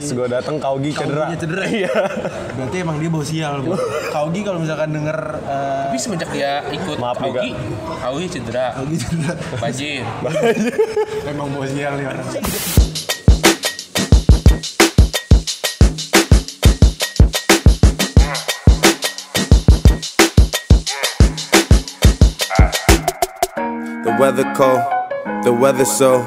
Pas gue datang Kaugi cedera. Kauginya cedera. Iya. Berarti emang dia bawa sial, Bu. Kaugi kalau misalkan denger eh, Tapi semenjak dia ikut Maaf nih, Augie, Augie cedera, Kaugi cedera. banjir. emang bawa sial nih orang. The weather cold, the weather so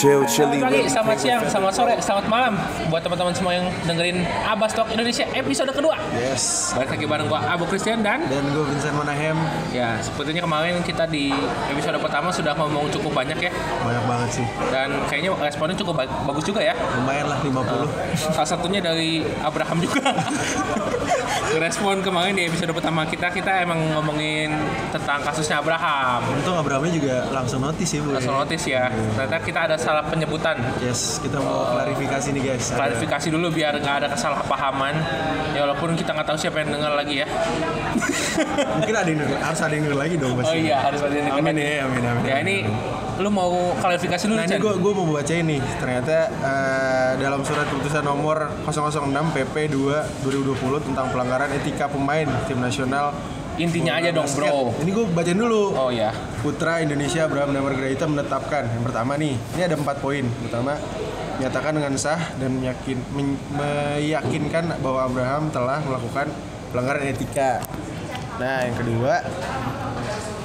chill, chilly. Selamat pagi, selamat siang, selamat sore, selamat malam buat teman-teman semua yang dengerin Abas Talk Indonesia episode kedua. Yes. Balik lagi bareng gua Abu Christian dan Dan gue Vincent Manahem ya sepertinya kemarin kita di episode pertama sudah ngomong cukup banyak ya banyak banget sih. dan kayaknya responnya cukup ba- bagus juga ya. Lumayan lah 50. Salah satunya dari Abraham juga. Respon kemarin di episode pertama kita kita emang ngomongin tentang kasusnya Abraham. Untung Abrahamnya juga langsung notice ya, Bu. Langsung notice ya. Ternyata kita ada salah penyebutan. Yes, kita mau klarifikasi nih guys. Ada- Klarifikasi dulu biar nggak ada kesalahpahaman. Ya walaupun kita nggak tahu siapa yang dengar lagi ya. Mungkin ada yang denger, harus ada yang denger lagi dong pasti. Oh iya harus ada yang denger Amin lagi. ya, amin amin. Ya ini lu mau klarifikasi dulu Nah ini gue gue mau baca ini ternyata eh, dalam surat keputusan nomor 006 PP 2 2020 tentang pelanggaran etika pemain tim nasional Intinya aja dong basket. bro. Ini gue bacain dulu. Oh ya. Putra Indonesia Abraham Damar Grahita menetapkan yang pertama nih ini ada empat poin pertama menyatakan dengan sah dan meyakin, meyakinkan bahwa Abraham telah melakukan pelanggaran etika nah yang kedua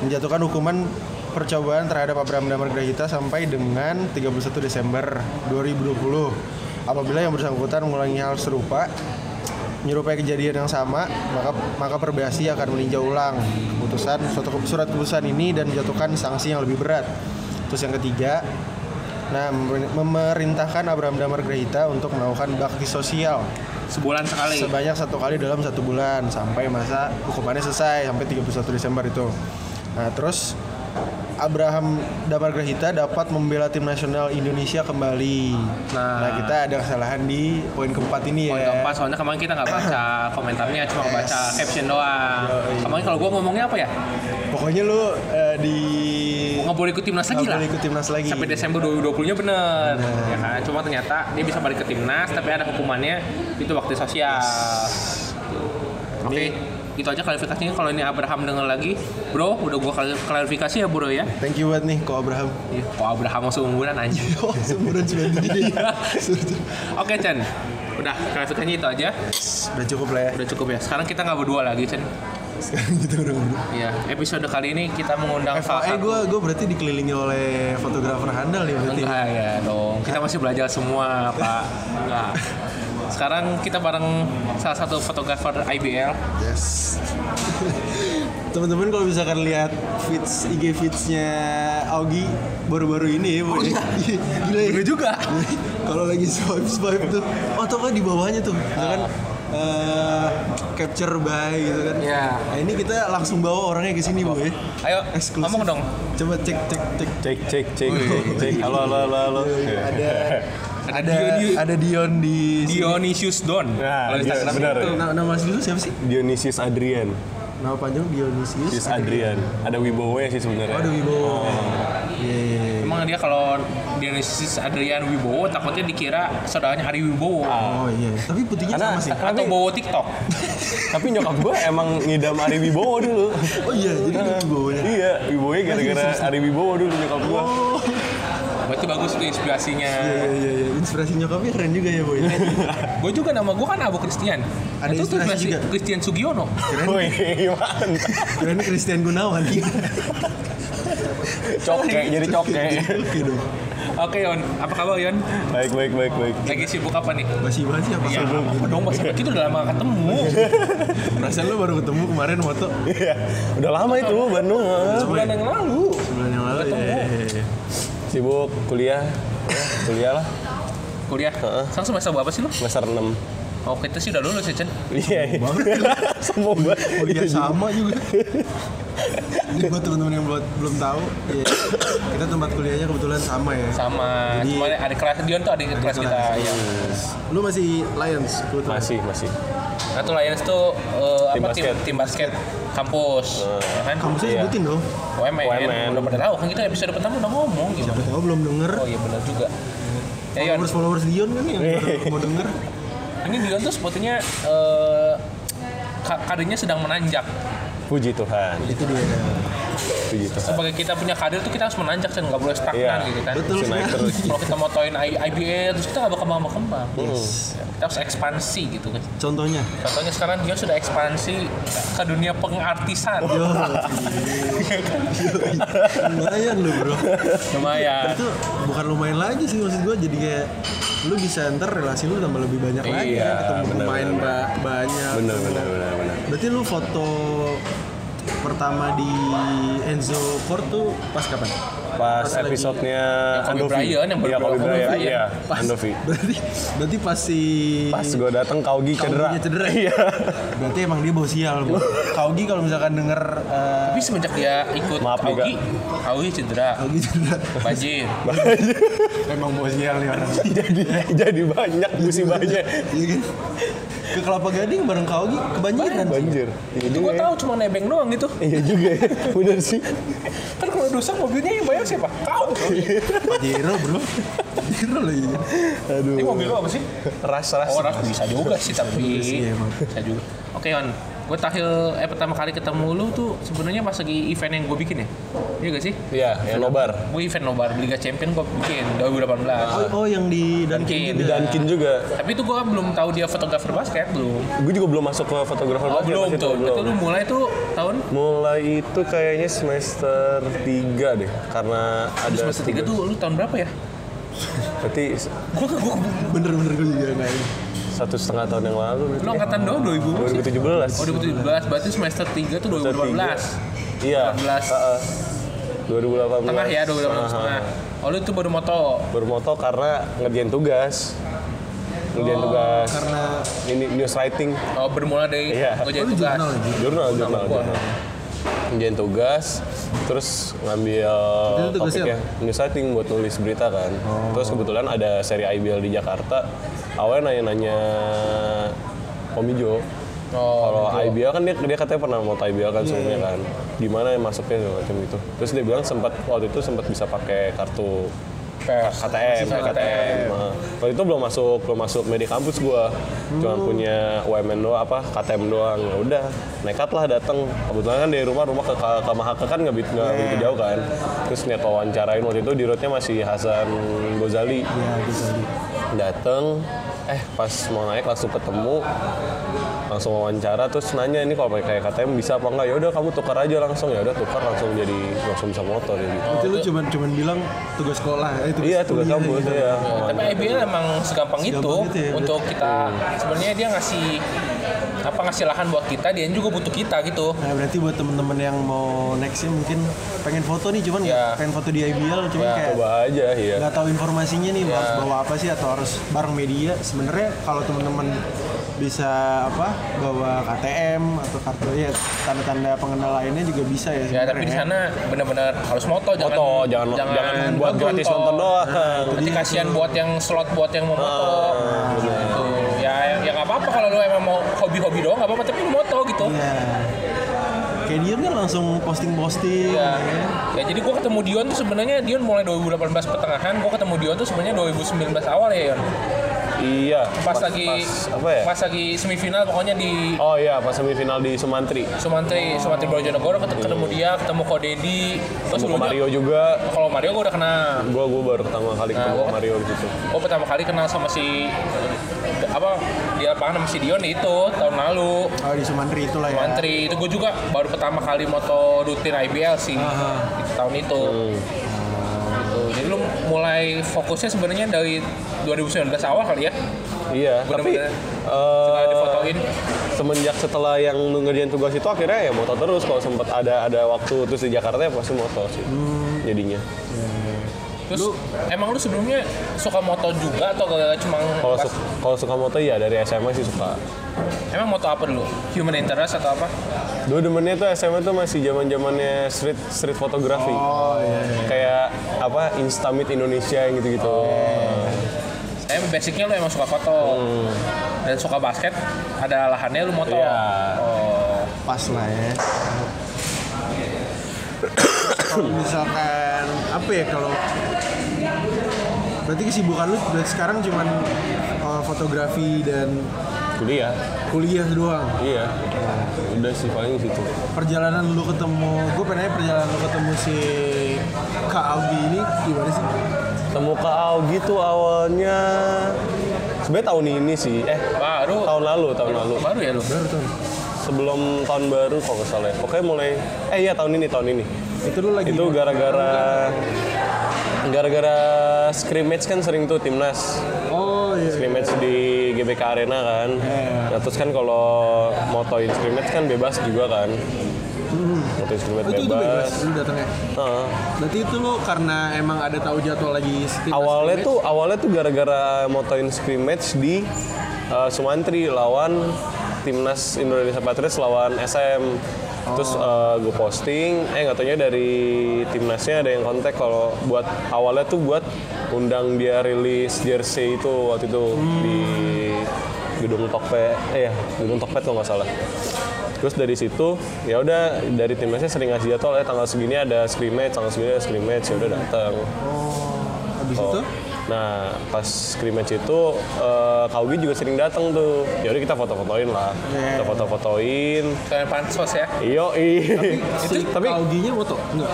menjatuhkan hukuman percobaan terhadap Abraham Damar Grahita sampai dengan 31 Desember 2020 apabila yang bersangkutan mengulangi hal serupa menyerupai kejadian yang sama, maka maka Perbasi akan meninjau ulang keputusan suatu surat keputusan ini dan menjatuhkan sanksi yang lebih berat. Terus yang ketiga, nah memer- memerintahkan Abraham Damar Grahita untuk melakukan bakti sosial Sebulan sekali. sebanyak satu kali dalam satu bulan sampai masa hukumannya selesai sampai 31 Desember itu. Nah terus Abraham Damar Grahita dapat membela tim nasional Indonesia kembali. Nah. Nah, kita ada kesalahan di poin keempat ini Poin ya. keempat soalnya kemarin kita nggak baca komentarnya cuma baca caption doang. Kemarin kalau gua ngomongnya apa ya? Pokoknya lu eh, di Nggak boleh ikut timnas lagi lah. boleh ikut timnas lagi. Sampai Desember 2020-nya bener. Ya kan? Cuma ternyata dia bisa balik ke timnas tapi ada hukumannya itu waktu sosial. Oke. Itu aja klarifikasinya kalau ini Abraham denger lagi, bro, udah gua klar- klarifikasi ya bro ya. Thank you banget nih Ko Abraham. Ih, Kok Abraham mau seumuran anjing. Oh, seumuran sudah gede. Oke Chen, udah klarifikasinya itu aja. Udah cukup lah ya. Udah cukup ya. Sekarang kita nggak berdua lagi Chen. Sekarang kita udah ngomong. Iya, episode kali ini kita mengundang FYI gue gue berarti dikelilingi oleh fotografer handal nih berarti. Enggak ya dong, kita masih belajar semua Pak Enggak Sekarang kita bareng salah satu fotografer IBL Yes. Teman-teman kalau misalkan lihat feeds IG feedsnya Augie baru-baru ini ya, Bu. ya. Gila ya. Juga kalau lagi swipe swipe tuh, oh tuh kan di bawahnya tuh, misalkan eh, capture by gitu kan. Iya. Nah ini kita langsung bawa orangnya ke sini bu ya. Ayo, Eksklusif. ngomong dong Coba cek cek cek. Cek cek cek cek cek. Halo halo halo halo. Ada Ada ada Dion- ada Dion di sini. Dionysius Don Nah, Kalau Instagram benar. itu Nama, nama asli lu siapa sih? Dionysius Adrian. Nama panjang Dionysius. Sis Adrian. Ada Wibowo ya sih sebenarnya. Oh, ada Wibowo. Iya, iya, iya. Emang dia kalau Dionysius Adrian Wibowo takutnya dikira saudaranya Ari Wibowo Oh iya, tapi putihnya Karena sama sih. Atau Bowo TikTok tapi nyokap gue emang ngidam Ari Wibowo dulu. Oh iya, jadi ada Wibowonya. iya, Wibowo gara-gara Ari Wibowo dulu nyokap gue. Oh, Berarti bagus tuh inspirasinya iya iya iya. Inspirasi nyokapnya keren juga ya, Boy. Gue juga nama gue kan Abu Christian Ada Itu tuh inspirasi masih juga? Christian Sugiono Keren. Keren Christian Gunawan. Coke, jadi coke. Oke dong. Oke Yon, apa kabar Yon? Baik, baik, baik, baik. Lagi sibuk apa nih? Masih banget sih apa Ya, sih? apa dong Mas kita udah lama ketemu. Perasaan lu baru ketemu kemarin foto Iya, udah lama itu Bandung. Sebulan yang lalu. sebulan yang lalu. Ketemu. Iya, iya, iya. Sibuk kuliah. Ya, kuliah lah. Kuliah. Sekarang semester berapa sih lu? Semester 6. Oh, kita sih udah lulus ya, Chen. Iya, iya. Semua banget. Kuliah sama juga. Ini buat teman-teman yang belum belum tahu, ya, kita tempat kuliahnya kebetulan sama ya. Sama Jadi- cuma adik kelas Dion tuh adik kelas kita yang Lu masih Lions kebetulan. Masih, masih. Nah tuh Lions tuh eh, Tim apa basket. tim tim basket kampus, ya kan? Kampusnya Iya. sebutin dong. UMN, UMN. udah pada tahu kan kita episode pertama udah ngomong Siapa gimana? tahu belum denger. Oh iya benar juga. Ya, Yon. followers followers Dion kan yang mau denger Ini Dion tuh sepertinya eh, ka- karirnya sedang menanjak. Puji Tuhan. itu dia Puji Tuhan. Sebagai kita punya karir tuh kita harus menanjak dan nggak boleh stagnan Iya. gitu kan. Betul. Kalau kita motoin I- IBL terus kita nggak berkembang berkembang. Yes. Kita harus ekspansi gitu kan. contohnya Contohnya sekarang dia sudah ekspansi ke dunia pengartisan. Yo, lumayan lu bro Lumayan. itu bukan lumayan lagi sih maksud gue jadi kayak lu bisa ntar relasi lu tambah lebih banyak lagi Iya, ketemu benar, pemain benar. ba- banyak Bener bener bener bener. berarti lu foto pertama di Enzo Court tuh pas kapan? Pas lagi- episodenya Andovi. Bryant, yang Iya Kobe Bryant. Bryant. Iya, Pas, Andovi. berarti berarti pas si Pas gue dateng Kaugi cedera. Cedera. Iya. berarti emang dia bawa sial bro. Kaugi kalau misalkan denger eh, Tapi semenjak dia ikut Maaf nih, Augie, Augie cedera, Kaugi cedera banjir. emang bawa sial nih orang jadi jadi banyak musibahnya. Iya kan? Ke Kelapa Gading bareng Kaugi kebanjiran. Banjir. Itu gua ya. tahu cuma nebeng doang gitu. Iya juga ya. Bener sih. Kan kalau rusak mobilnya yang bayar siapa? Kau. Pajero bro. Pajero lagi. Aduh. Ini mobil lo apa sih? Ras ras. Oh, Ras bisa juga sih tapi emang. bisa juga. Oke, On. Gue terakhir eh pertama kali ketemu lu tuh sebenarnya pas lagi event yang gue bikin ya. Iya gak sih? Iya, yang nobar. Gue event nobar Liga Champion gue bikin 2018. Oh, oh yang di Dunkin Dunkin. Di juga. Dunkin juga. Tapi itu gue belum tahu dia fotografer basket belum. Gue juga belum masuk ke fotografer Oh, basket belum itu, tuh. Belum. lu mulai tuh tahun Mulai itu kayaknya semester 3 deh Karena ada semester 3 tuh lu tahun berapa ya? Berarti Gue gue Bener-bener gue juga nggak ini. Satu setengah tahun yang lalu lu ya. angkatan doang 2000 berapa sih? 2017 Oh 2017 berarti semester 3 tuh Semester 2018 Iya. 18. heeh. 2018 Tengah ya 2018 Aha. tengah Oh lu itu baru moto? Bermoto karena ngerjain tugas. Ngerjain tugas. Karena ini news writing. Oh bermula dari Iya. ngerjain oh, tugas. jurnal jurnal. Jurnal gua. jurnal ngerjain tugas terus ngambil topiknya. news writing buat nulis berita kan. Terus kebetulan ada seri IBL di Jakarta. Awalnya nanya-nanya Om Ijo. Oh kalau. IBL kan dia dia katanya pernah mau IBL kan sebelumnya kan. Gimana yang masuknya macam itu terus dia bilang sempat waktu itu sempat bisa pakai kartu Pers. KTM, KTM. KTM. Nah, Waktu itu belum masuk belum masuk media kampus gua. Cuma punya UMN doang apa KTM doang. Ya udah, nekat lah datang. Kebetulan kan dari rumah rumah ke ke, ke Mahaka kan nggak nggak begitu jauh kan. Terus niat wawancarain waktu itu di roadnya masih Hasan Gozali. bisa di. Dateng, eh pas mau naik langsung ketemu langsung wawancara terus nanya ini kalau pakai KTM bisa apa enggak? Ya udah kamu tukar aja langsung. Ya udah tukar langsung jadi langsung bisa motor jadi. Itu lu cuman cuman bilang tugas sekolah, eh, tugas iya tugas kampus gitu. ya Tapi IBL emang segampang itu Segampang itu ya, untuk kita. Sebenarnya dia ngasih apa ngasih lahan buat kita dia juga butuh kita gitu. Nah berarti buat temen-temen yang mau nextnya mungkin pengen foto nih cuman Ya. pengen foto di IBL cuman Ya, kayak coba aja ya nggak tahu informasinya nih Ya. harus bawa apa sih atau harus bareng media sebenarnya kalau teman-teman bisa apa bawa KTM atau kartu ya tanda-tanda pengenal lainnya juga bisa ya Ya tapi di sana benar-benar harus moto jangan Foto, jangan jangan, buat foto. gratis nonton doang. Nanti kasihan buat yang slot buat yang mau moto. gitu. Ya ya nggak apa-apa kalau lu emang mau hobi-hobi doang nggak apa-apa tapi lu moto gitu. Iya. Kayak Dion kan langsung posting-posting. Ya. ya. ya jadi gua ketemu Dion tuh sebenarnya Dion mulai 2018 pertengahan, gua ketemu Dion tuh sebenarnya 2019 awal ya Yon. Iya. Pas, lagi pas apa ya? pas lagi semifinal pokoknya di Oh iya, pas semifinal di Sumantri. Sumantri Sumantri Brojonegoro ketemu, ketemu dia, ketemu Ko Dedi, terus Ketemu Mario juga. kalau Mario gua udah kenal. Gua gua baru pertama kali Nah, ketemu gua- Mario di situ. Gue pertama kali kenal sama si apa di lapangan sama si Dion itu tahun lalu Oh di Sumantri itulah ya. Mantri itu gue juga baru pertama kali moto rutin IBL sih Aha. Itu tahun itu Gitu. Mulai fokusnya sebenarnya dari 2019 awal kali ya. Iya, tapi Bener-bener. eh, setelah difotoin. semenjak setelah yang ngerjain tugas itu akhirnya ya moto terus kalau sempat ada ada waktu terus di Jakarta ya pasti moto sih jadinya terus emang lu sebelumnya suka moto juga atau gak cuma kalau su- kalau suka moto ya dari SMA sih suka. Emang moto apa dulu? Human interest atau apa? Dulu demennya tuh SMA tuh masih zaman zamannya street street fotografi Oh iya. iya. kayak apa Instamit Indonesia yang gitu gitu saya basicnya lu emang suka foto. Dan suka basket ada lahannya lu moto. Iya. oh. Pas lah ya. Kalau misalkan apa ya kalau Berarti kesibukan lu berarti sekarang cuman uh, fotografi dan kuliah kuliah doang. iya udah sih paling situ Perjalanan lu ketemu, gue pengen perjalanan lu ketemu si Kak Audi ini gimana sih? temu Kak Augie tuh awalnya sebenarnya tahun ini sih eh Baru. tahun lalu tahun lalu Baru ya lu? Baru tuh. sebelum tahun baru kalau nggak salah ya. pokoknya mulai eh iya tahun ini tahun ini Itu lu lagi itu gara-gara gara-gara scrimmage kan sering tuh timnas Oh iya. scrimmage di GBK Arena kan Iya. Nah, terus kan kalau motoin scrimmage kan bebas juga kan motoin scrimmage Oh, itu, itu bebas bebas lu datangnya. Heeh. Berarti itu lu karena emang ada tahu jadwal lagi awalnya scrimmage? tuh awalnya tuh gara-gara motoin scrimmage di uh, Sumantri lawan timnas Indonesia Patriots lawan SM terus gue posting eh nggak taunya dari timnasnya ada yang kontak kalau buat awalnya tuh buat undang dia rilis jersey itu waktu itu di gedung Tokped eh ya gedung Tokped kalau nggak salah. Terus dari situ ya udah dari timnasnya sering ngasih jadwal ya tanggal segini ada scrimmage tanggal segini ada scrimmage ya udah datang. Habis Oh. itu Nah, pas scrimmage itu uh, Kaugi juga sering datang tuh. Ya udah kita foto-fotoin lah. Iya. Kita foto-fotoin. Kayak pansos ya. Iyo, iya. si tapi Auginya moto enggak?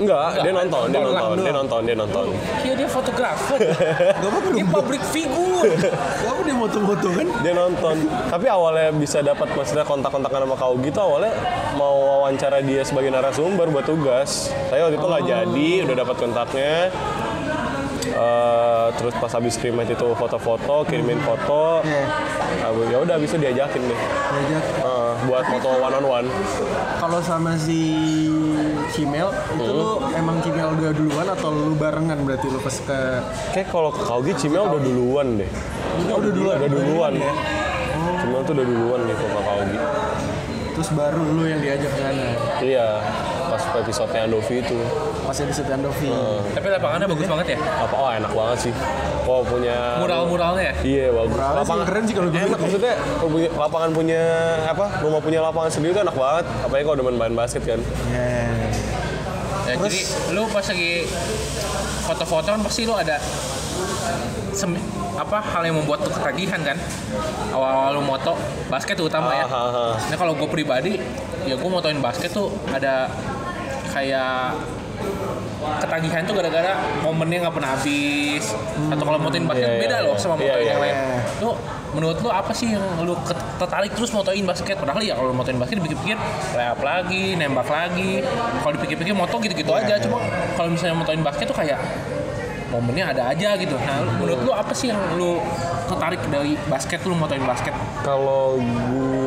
enggak, dia nonton, dia Nonton dia nonton, dia nonton. Iya dia fotografer. Gak apa-apa Dia public figure. Gak apa dia moto-moto kan? Dia nonton. Tapi awalnya bisa dapat maksudnya kontak-kontakan sama Kaugi tuh awalnya mau wawancara dia sebagai narasumber buat tugas. Saya waktu itu nggak jadi, udah dapat kontaknya. Eh, terus pas habis scrimmage itu foto-foto, kirimin foto. Iya. Nah, ya udah bisa diajakin deh. Diajak. Eh, buat foto one on one. Kalau sama si Cimel itu Hmm. lu emang Cimel udah duluan atau lu barengan berarti lu pas ke Kayak kalau ke Kaugi Cimel udah duluan deh. Oh, udah duluan. Udah duluan. ya? Cimel tuh udah duluan deh kalau ke Kaugi. Terus baru lu yang diajak ke sana. Iya, pas episode-nya Andovi itu. Pas di Setia Andovi. Hmm. Tapi lapangannya bagus banget ya. Apa oh enak banget sih. Oh punya Mural-muralnya ya. Iya bagus. Muralnya sih keren sih kalau gue enak ya. maksudnya punya- lapangan punya apa? Rumah punya lapangan sendiri tuh enak banget. Apalagi kalau demen main basket kan. Ya. Ya, jadi lu pas lagi foto-foto kan pasti lu ada sem- apa hal yang membuat lu ketagihan kan awal-awal lu moto basket terutama ya Ah, ah, ah. nah kalau gue pribadi ya gue motoin basket tuh ada kayak ketagihan tuh gara-gara momennya nggak pernah habis. Atau kalau motoin basket Iya, iya, beda loh iya. sama Iya, motoin iya, yang lain. lu menurut lu apa sih yang lu ket- tertarik terus motoin basket? Padahal ya kalau motoin basket dipikir-pikir layup lagi nembak lagi. Kalau dipikir-pikir moto gitu-gitu aja. cuma kalau misalnya motoin basket tuh kayak momennya ada aja gitu nah menurut lu apa sih yang lu tertarik dari basket lu motoin basket Kalau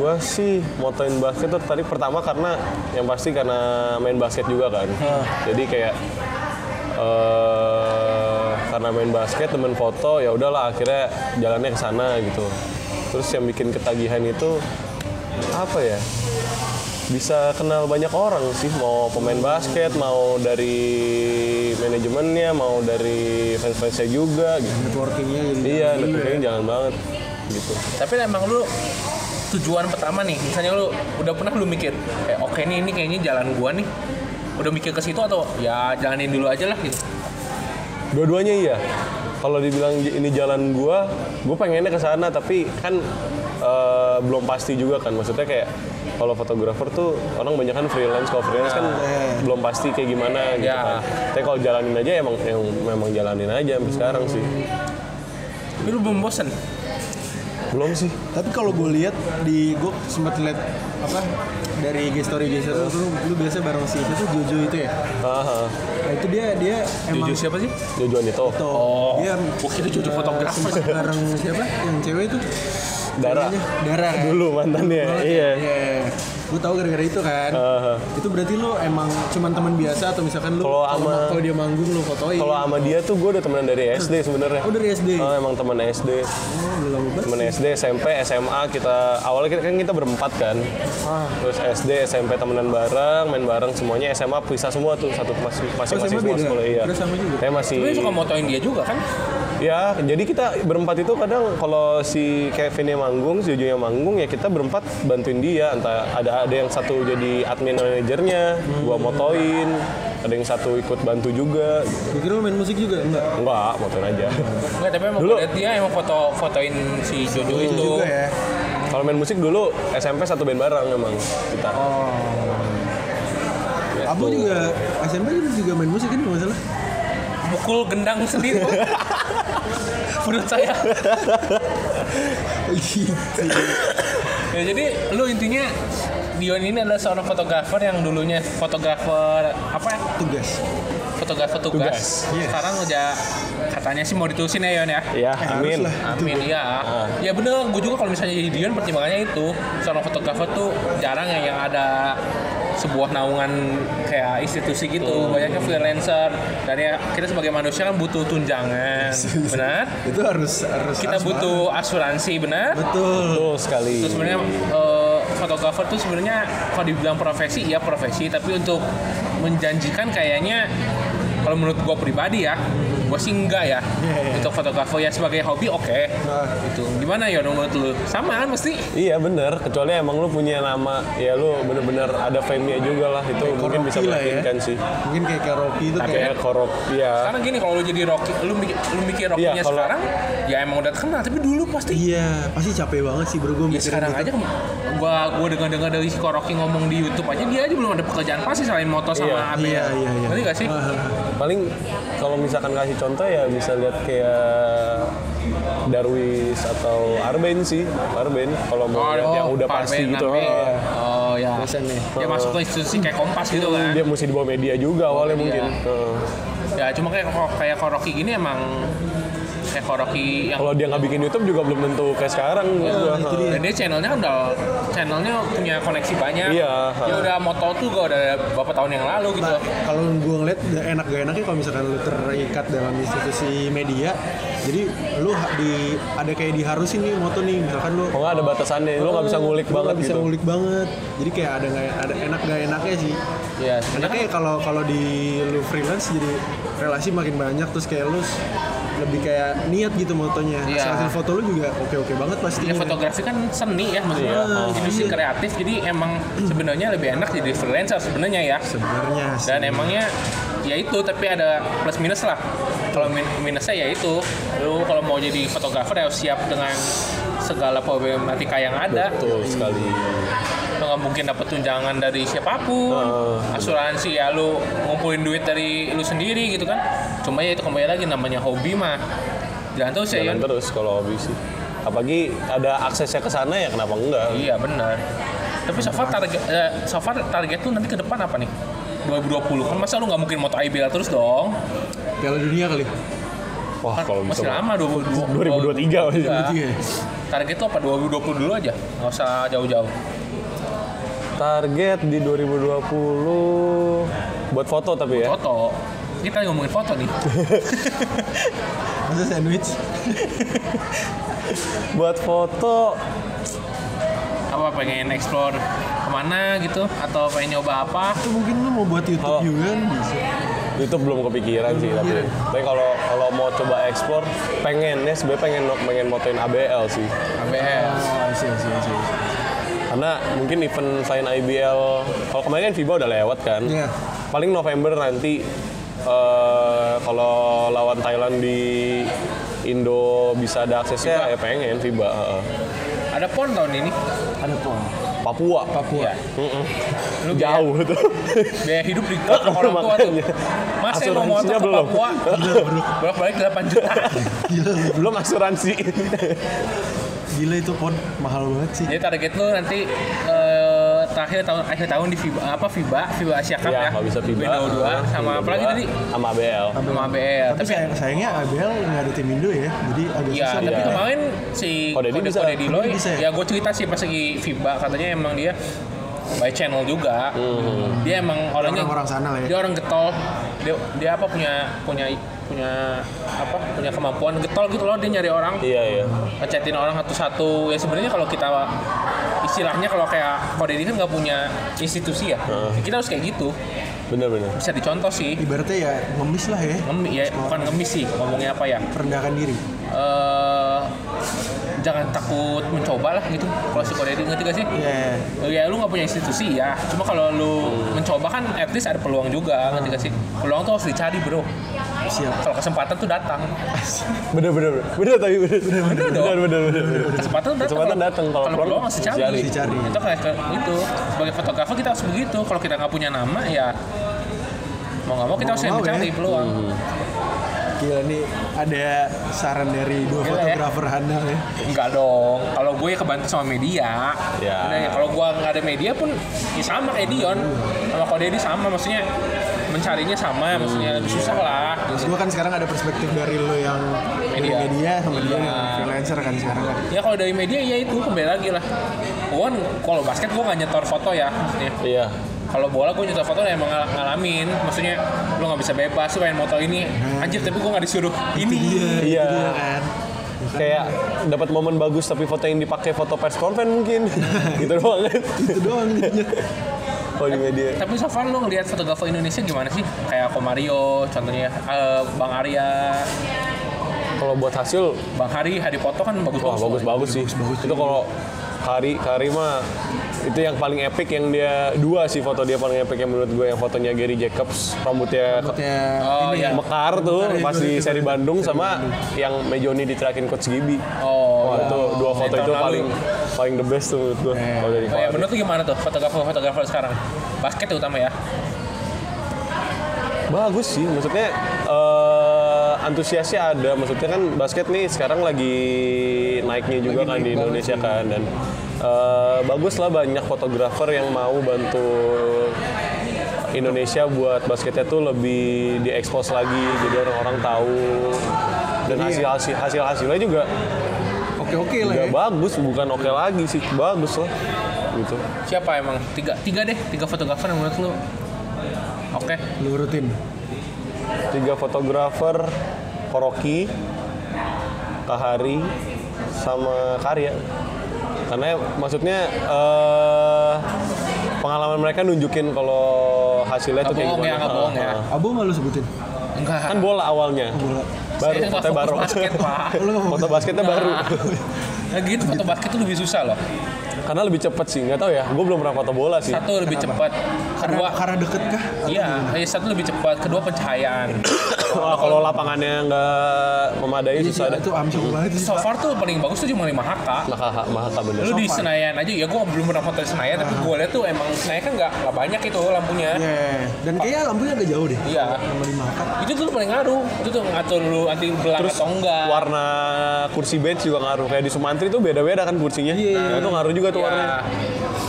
gua sih motoin basket tuh tadi pertama karena yang pasti karena main basket juga kan. Jadi kayak eh karena main basket temen foto ya udahlah akhirnya jalannya ke sana gitu. Terus yang bikin ketagihan itu apa ya? Bisa kenal banyak orang sih, mau pemain basket, mau dari manajemennya, mau dari fans-fansnya juga gitu. Networkingnya jadi Iya, networking jangan banget gitu. tapi emang lu tujuan pertama nih misalnya lu udah pernah lu mikir eh oke nih ini kayaknya jalan gua nih udah mikir ke situ atau ya jalanin dulu aja lah gitu Dua-duanya iya. Kalau dibilang ini jalan gua, gua pengennya ke sana tapi kan eh, belum pasti juga kan. Maksudnya kayak kalau fotografer tuh orang banyak kan freelance, kalau freelance kan belum pasti kayak gimana gitu Ya. kan. Tapi kalau jalanin aja emang yang memang jalanin aja sampai sekarang sih. tapi lu belum bosen Belum sih. Tapi kalau gue lihat di gue sempat lihat apa dari IG story IG story lu, lu biasa bareng si itu tuh Jojo itu ya. Aha. Nah, itu dia dia emang Jujur siapa sih? Jojoan itu. Tuh, Oh, dia gua kira Jojo eh, fotografer. bareng siapa? Yang cewek itu. Dara. Ceweknya, Dara kan. Dulu mantannya. Iya. Iya. Gue tahu gara-gara itu kan. Aha. Itu berarti lu emang cuman teman biasa atau misalkan lu Kalau sama- kalau dia manggung lu fotoin. Kalau sama dia tuh gue udah temenan dari SD sebenarnya. Oh dari SD. Oh, emang teman SD. Oh, udah lama banget. temen SD, SMP, SMA kita awalnya kita kan kita berempat kan. Ah. Terus SD, SMP temenan bareng, main bareng semuanya SMA pisah semua tuh satu masing masing Oh, SMA semua sekolah iya. Terus sama juga? Saya masih Tapi suka motoin dia juga kan? ya jadi kita berempat itu kadang kalau si Kevin yang manggung, si Jojo yang manggung ya kita berempat bantuin dia. Entah ada ada yang satu jadi admin manajernya, gua motoin. ada yang satu ikut bantu juga Gue kira lu main musik juga enggak? enggak motoin aja Enggak, tapi emang Dulu- dia emang foto fotoin si Jojo itu. Juga ya. kalau main musik dulu SMP satu band bareng emang kita Gitu. Abu juga SMP juga main musik kan nggak salah. Mukul gendang sendiri. Menurut saya. ya, jadi lu intinya Dion ini adalah seorang fotografer yang dulunya fotografer apa ya? Tugas. Fotografer tugas. Tugas, yes. Sekarang udah katanya sih mau ditulisin ya Yon ya. ya Eh, amin lah. Amin ya. Ya bener, gue juga kalau misalnya jadi Dion pertimbangannya itu seorang fotografer tuh jarang ya yang ada sebuah naungan kayak institusi gitu. Banyaknya freelancer dan ya kita sebagai manusia kan butuh tunjangan, benar? Itu harus harus Kita harus butuh asuransi, benar? Betul. betul sekali Terus sebenarnya eh, fotografer tuh sebenarnya kalau dibilang profesi ya profesi, tapi untuk menjanjikan kayaknya kalau menurut gue pribadi ya, gue sih enggak ya. Iya, Untuk fotografer ya sebagai hobi oke. Nah, Itu gimana ya menurut lu? Sama kan mesti? Iya bener, kecuali emang lu punya nama, ya lu bener-bener ada fame-nya juga lah, itu mungkin bisa lah ya. meyakinkan sih. mungkin kayak kayak Rocky itu kayak Kayak korok, ya. Sekarang gini kalau lu jadi Rocky, lu mikir, lu mikir Rocky-nya Iya, kalau- sekarang ya emang udah terkenal, tapi dulu pasti Iya, pasti capek banget sih bro gue Ya sekarang gitu. aja gua gua dengar dengar dari si Rocky ngomong di YouTube aja dia aja belum ada pekerjaan pasti selain moto sama Iya, ABL. Iya, iya, iya. Ngerti gak sih? Paling kalau misalkan kasih contoh ya bisa lihat kayak Darwis atau Arben sih, Arben kalau mau lihat yang udah pasti gitu. Nabi. ah. Oh ya. Nih. Dia masuk ke institusi kayak Kompas gitu kan. Dia mesti di bawah media juga awalnya media. mungkin. Heeh. Ya cuma kayak kayak Rocky gini emang kayak Rocky yang Kalau dia nggak bikin YouTube juga belum tentu kayak sekarang. gua. itu dia. dan dia channelnya kan udah channelnya punya koneksi banyak. Iya. Dia udah moto tuh gak udah beberapa tahun yang lalu gitu. Nah, kalau gue ngeliat udah enak gak enaknya kalau misalkan lu terikat dalam institusi media jadi lu di ada kayak diharusin nih moto nih misalkan lu Oh nggak ada batasannya, lu nggak bisa ngulik lu banget nggak bisa gitu. ngulik banget jadi kayak ada nggak ada enak gak enaknya sih Iya. enaknya kalau kalau di lu freelance jadi relasi makin banyak terus kayak lu lebih kayak niat gitu motonya Iya. hasil foto lu juga oke oke banget pasti Ya fotografi kan seni ya maksudnya Iya. industri Iya. kreatif jadi emang sebenarnya lebih enak jadi freelancer sebenarnya ya sebenarnya sih. dan emangnya ya itu tapi ada plus minus lah kalau min- minusnya ya itu lu kalau mau jadi fotografer ya harus siap dengan segala problematika yang ada Betul sekali. Lu nggak mungkin dapat tunjangan dari siapa pun Heeh. asuransi ya lu ngumpulin duit dari lu sendiri gitu kan cuma ya itu kembali lagi namanya hobi mah jangan terus ya Jalan Yon. terus kalau hobi sih. Apalagi ada aksesnya ke sana ya kenapa enggak? Iya benar. Tapi so far target eh, so far target tuh nanti ke depan apa nih? 2020 kan masa lu nggak mungkin moto IBL terus dong? Piala dunia kali Wah Kan kalau masih bisa lama 2023 2020. masih. Target tuh apa 2020 dulu aja, nggak usah jauh-jauh. Target di 2020 buat foto tapi ya. Foto. Kita ngomongin foto nih. masa sandwich Buat foto apa pengen explore ke mana gitu atau pengen nyoba apa? itu mungkin lu mau buat YouTube Oh. juga kan bisa itu belum kepikiran sih tapi Kepikiran. tapi kalau kalau mau coba explore pengen ya sebenarnya pengen pengen motoin ABL sih ABL. oh sih sih sih karena mungkin event selain IBL kalau kemarin kan FIBA udah lewat kan Iya. paling November nanti eh, kalau lawan Thailand di Indo bisa ada aksesnya ya pengen FIBA heeh. Ada pon tahun ini. ada pon Papua Papua Iya. Mm-mm. Lu biaya, jauh tuh biaya hidup di orang tua tuh. Masa yang mau moto Asuransinya ke belum. Papua? Bolak balik 8 juta. belum asuransi gila itu pon mahal banget sih Jadi target lu nanti eh, terakhir tahun akhir tahun di FIBA apa FIBA FIBA Asia Cup ya ya. kalau bisa FIBA Indo 2 sama apa lagi 2, tadi? sama ABL Sama ABL. tapi Tapi sayang, sayangnya ABL nggak ada tim Indo ya jadi agak ya, susah tapi Iya. kemarin si Kode Di Kode bisa. Kode Diloy, Kode bisa ya? ya gue cerita sih pas lagi FIBA katanya emang dia by channel juga. Dia emang orangnya orang-orang sana lah ya dia orang getol. Dia dia apa punya punya punya apa punya kemampuan getol gitu loh dia nyari orang. Iya iya. Ngechatin orang satu-satu. Ya sebenarnya kalau kita istilahnya kalau kayak kode ini kan nggak punya institusi ya. Kita harus kayak gitu. Bener-bener bisa dicontoh sih. Ibaratnya ya ngemis lah ya. Ngemis ya bukan ngemis sih ngomongnya apa ya? Rendahkan diri. Eh jangan takut mencoba lah gitu kalau psikodetik ngerti gak sih? Iya. ya lu nggak punya institusi ya. Cuma kalau lu mencoba kan at least ada peluang juga ngerti gak sih? Peluang tuh harus dicari bro Siap. kalau kesempatan tuh datang Bener bener bener. Bener tapi bener. Bener. Bener bener bener. bener. kesempatan tuh datang Kesempatan datang, kalau kalau peluang harus dicari dicari. Dicari. itu kayak itu sebagai fotografer kita harus begitu kalau kita nggak punya nama ya mau nggak mau kita Mau harus mencari ya. peluang Gila nih ada saran dari dua Gila ya. fotografer handal ya. Enggak dong. Kalau gue ya kebantu sama media. Ya. Ya, kalau gue nggak ada media pun ya sama kayak Dion. Sama Kode Dedi sama maksudnya mencarinya sama maksudnya lebih susah lah. Terus gue kan sekarang ada perspektif dari lo yang dari Media. media sama dia Iya. yang freelancer kan sekarang kan. Ya kalau dari media ya itu kembali lagi lah. Gue kan kalau basket gue nggak nyetor foto ya maksudnya. Iya. Kalau bola gue nyetor foto emang ngal- ngalamin. Maksudnya lo nggak bisa bebas lu pengen moto ini. Anjir tapi gue nggak disuruh ini. Iya. Dia kan. Kayak dapat momen bagus tapi foto yang dipakai foto press conference mungkin. gitu doang kan. Itu doang Kalau di media. Tapi so far lo ngeliat fotografer Indonesia gimana sih? Kayak Komario, contohnya eh, Bang Arya, Kalau buat hasil Bang Hari, Hari Foto kan Wah bagus-bagus. bagus-bagus sih. itu kalau Kari, Kari mah itu yang paling epic yang dia dua sih foto dia paling epic yang menurut gue yang fotonya Gary Jacobs rambutnya ke- Ya, Oh, ini iya. mekar tuh Mekar ya, pas di 2000. seri Bandung sama yang Mejoni diterakin coach Gibi. Oh, Wah iya. itu dua foto itu lalu. paling paling the best tuh menurut gue kalau dari Oh, ya, menurut lu gimana tuh fotografer-fotografer sekarang? Basket terutama ya. Bagus sih, maksudnya eh, antusiasnya ada. Maksudnya kan basket nih sekarang lagi naiknya juga kan di Indonesia kan dan eh, bagus lah banyak fotografer yang mau bantu Indonesia buat basketnya tuh lebih diekspos lagi, jadi orang-orang tahu dan hasil hasil hasil hasilnya juga Oke-oke lah juga ya. bagus, bukan oke lagi sih, bagus lah gitu. Siapa emang? Tiga, tiga deh, tiga fotografer yang menurut lu. Oke. Lu rutin. Tiga fotografer Koroki Kahari sama Karya karena maksudnya eh, pengalaman mereka nunjukin kalau hasilnya tuh kayak gimana ya, nggak bohong ya. Ah, ah. Abu nggak lu sebutin? Enggak. kan bola awalnya Bola. baru fokus baru basket, Pak. Foto basketnya baru Nah gitu, foto basket tuh lebih susah loh. Karena lebih cepet sih nggak tahu ya gue belum pernah foto bola sih Satu lebih cepat, kedua karena, karena deket kah? Iya, satu lebih cepat, kedua pencahayaan. Wah, kalau lapangannya nggak memadai Iya sih, susah itu amsyong banget sih. So far tuh paling bagus tuh cuma 5 HK. maka maka bener Lu di Senayan aja, ya gue belum pernah foto di Senayan, tapi gue lihat tuh emang Senayan kan nggak nggak banyak itu lampunya. Iya. Dan kayaknya lampunya agak jauh deh. Iya. Sama lima angkat. Itu tuh paling ngaruh, itu tuh ngatur lu anti belang Terus atau enggak. warna kursi bench juga ngaruh kayak di Sumantri tuh beda-beda kan kursinya Iya. nah, itu ngaruh juga tuh Iya. warnanya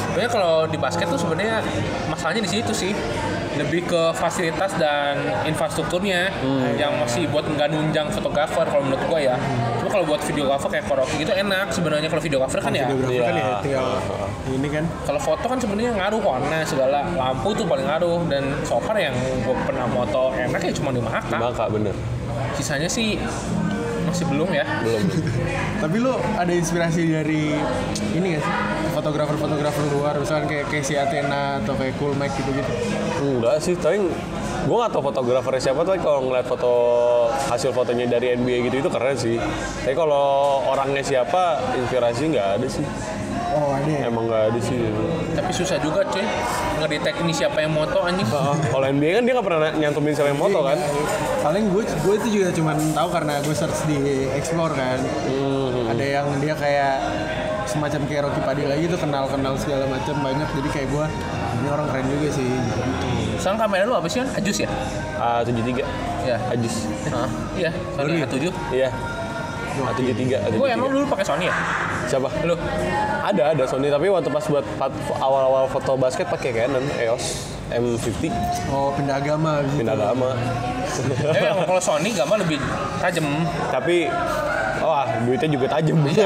Sebenarnya kalau di basket tuh sebenarnya masalahnya di situ sih. Lebih ke fasilitas dan infrastrukturnya Hmm. yang masih buat nggak nunjang fotografer kalau menurut gua ya. Cuma kalau buat videografer kayak Koroki gitu enak sebenarnya kalau videografer kan ya. Videografer kan Iya. ya tinggal ini kan. Kalau foto kan sebenarnya ngaruh warna segala lampu tuh paling ngaruh dan so far yang gue pernah moto enak ya cuma 5 HK. maka bener Sisanya sih masih belum ya. belum Tapi lu ada inspirasi dari ini gak sih? Fotografer-fotografer luar, misalkan kayak Casey Athena atau kayak Cool Mike gitu-gitu. enggak sih tapi gue gak tau fotografernya siapa tapi kalau ngeliat foto hasil fotonya dari NBA gitu itu keren sih tapi kalau orangnya siapa inspirasi nggak ada sih Oh, ada ya? emang nggak ada sih Tapi susah juga cuy ngedetek ini siapa yang moto anjing. kalau NBA kan dia nggak pernah nyantumin siapa yang moto kan Paling gue gue itu juga cuman tahu karena gue search di Explore kan. Hmm. Ada yang dia kayak semacam kayak Rocky Padilla gitu kenal-kenal segala macam banyak jadi kayak gue ini orang keren juga sih gitu. Sekarang kamera lu apa sih kan? Ajus ya? A tujuh tiga Iya. Ajis Hah? Iya, Sony A7. iya A tujuh tiga Gue emang dulu pakai Sony ya? siapa Lu? ada ada Sony tapi waktu pas buat awal-awal foto basket pakai Canon EOS M50 Oh pindah agama gitu. pindah agama Tapi emang kalau Sony gambar lebih tajam. tapi wah duitnya juga tajam Iya, itu,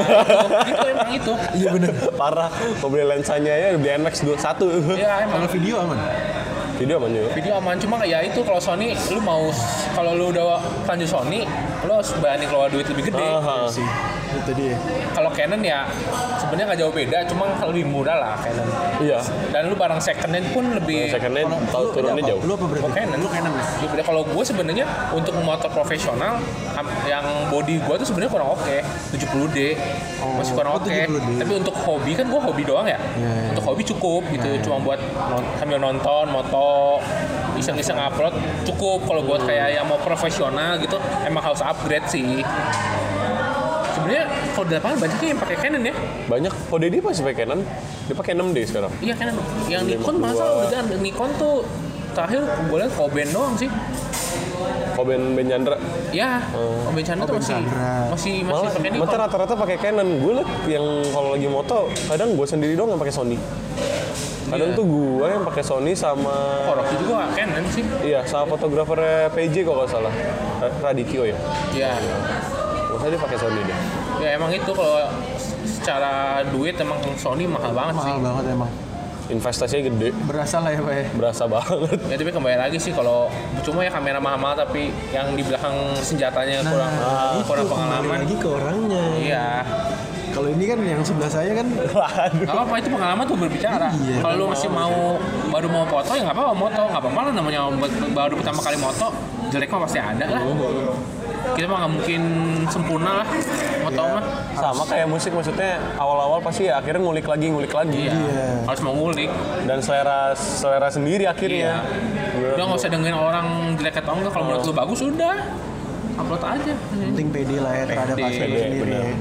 itu emang itu. Iya bener. parah mau beli lensanya ya beli NX 21 Iya emang Kalau video aman. video aman juga video aman cuma ya itu kalau Sony lu mau kalau lu udah lanjut Sony lu harus berani keluar duit lebih gede Aha. Sih. Itu dia. Kalau Canon ya sebenarnya nggak jauh beda, cuma lebih murah lah Canon. Iya. Dan lu barang secondnya pun lebih Secondnya tau Lu- turunnya lu apa? jauh. Lu apa berarti? Oh, Canon. Lu Canon ya? Ya, beda. kalau gue sebenarnya untuk motor profesional yang body gue tuh sebenarnya kurang oke 70D masih kurang oh, oke 70D. tapi untuk hobi kan gue hobi doang ya Iya, iya. untuk hobi cukup gitu cuma buat sambil nonton moto iseng-iseng upload cukup kalau buat kayak yang mau profesional gitu emang harus upgrade sih sebenarnya kalau di lapangan banyaknya yang pakai Canon ya Banyak. Oh Dedi masih pakai Canon. Dia pakai 6D sekarang. iya Canon yang Nikon masa udah ganti. Nikon tuh terakhir gue liat Koben doang sih Koben Ben Chandra. Ya, oh. Chandra tuh Oh, masih, masih masih Malah pakai Nikon. rata-rata pakai Canon. Gue liat yang kalau lagi moto kadang gue sendiri doang yang pakai Sony. Kadang Iya. tuh gue yang pakai Sony sama Oh, Rocky juga Canon sih. iya sama fotografernya PJ kok nggak salah. Ra- Radityo ya. Ya, Masa dia pakai Sony deh. ya emang itu kalau secara duit emang Sony mahal banget sih. Mahal banget emang. Investasinya gede. Berasa lah ya Pak ya. Berasa banget. Ya tapi kembali lagi sih kalau cuma ya kamera mahal-mahal tapi yang di belakang senjatanya kurang Nah, kurang itu kembali pengalaman. lagi ke orangnya. Iya. Kalau ini kan yang sebelah saya kan Waduh. Gak apa-apa itu pengalaman tuh berbicara. Iya, Kalau lu masih mau baru mau foto ya nggak apa-apa moto, nggak apa-apa lah namanya baru pertama kali moto jelek mah pasti ada lah. Kita mah nggak mungkin sempurna lah moto mah. Sama kayak musik maksudnya awal-awal pasti ya akhirnya ngulik lagi ngulik lagi. Iya. Harus mau ngulik. Dan selera selera sendiri akhirnya. Udah nggak usah dengerin orang jelek atau enggak. Kalau menurut lu bagus udah upload aja. penting pede lah ya terhadap hasil pede, sendiri ya.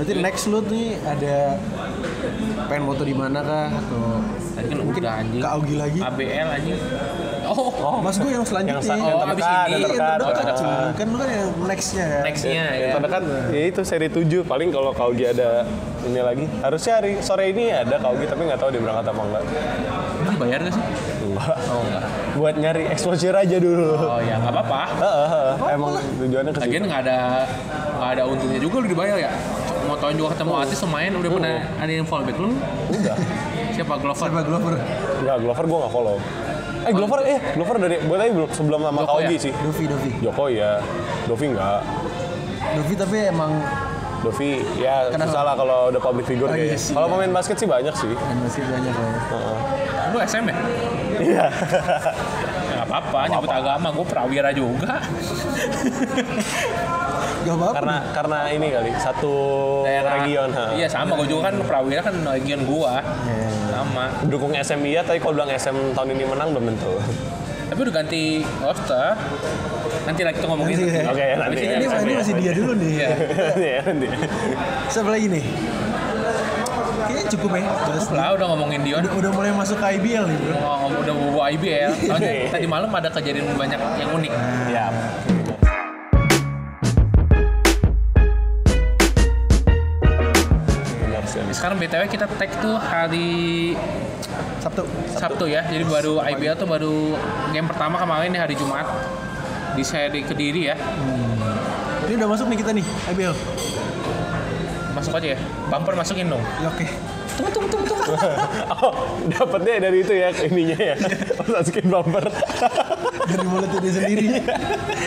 Berarti next lu nih ada pengen moto di mana kah atau Tadi kan mungkin udah anjing. ke Augie lagi? ABL anjing. Oh, Mas gue yang selanjutnya. Yang, Oh, yang abis terdekat, ini. yang Iya, terdekat, yang terdekat, terdekat. cuy. Kan lu kan yang nextnya kan. nextnya Yang ya. terdekat ya itu seri 7 paling kalau Kaugi ada ini lagi harusnya hari sore ini ada Kaugi tapi nggak tahu dia berangkat apa enggak Ini bayar gak sih? enggak Oh enggak. buat nyari exposure aja dulu Oh ya nggak apa-apa. Emang tujuannya ke situ Lagian nggak ada nggak ada untungnya juga lu dibayar ya. Motoin juga ketemu artis lumayan udah pernah ada yang follow back lu? udah Siapa Glover? Siapa Glover? enggak Glover gue nggak follow eh Glover eh Glover dari gue tadi belum sebelum sama Joko Kaugi ya? sih Dovi, Dovi. Joko ya Dovi enggak Dovi tapi emang Dovi ya Kenapa? susah lah kalau udah public figure Oh, iya kayaknya kalau iya. pemain basket sih banyak sih dan masih banyak lah ya. Heeh. Lu SM ya? iya Ya nggak apa-apa, nyebut agama, gue prawira juga. Gak apa-apa. karena karena ini kali satu region ha. Iya sama, gue juga kan prawira kan region gua. Sama. dukung SM iya tapi kalau bilang SM tahun ini menang belum tentu Tapi udah ganti roster. Nanti lagi kita ngomongin. Nanti ya. Oke, nanti. Habis ini ini, SM ini ya. masih dia dulu nih. Iya. Nanti. Siapa lagi nih? Kayaknya cukup ya. Jelas. Lah udah ngomongin Dion. Udah, udah mulai masuk ke IBL nih bro. Oh, udah bawa IBL. Soalnya tadi malam ada kejadian banyak yang unik. Iya. Sekarang BTW kita tag tuh hari Sabtu. Sabtu ya. Jadi baru IBL tuh baru game pertama kemarin di hari Jumat di seri Kediri ya. Ini udah masuk nih kita nih IBL. Masuk aja ya. Bumper masukin dong. Ya, Oke. Tunggu tunggu tunggu tunggu. Oh, dapatnya dari itu ya ininya ya. Masukin bumper. Dari mulutnya dia sendiri.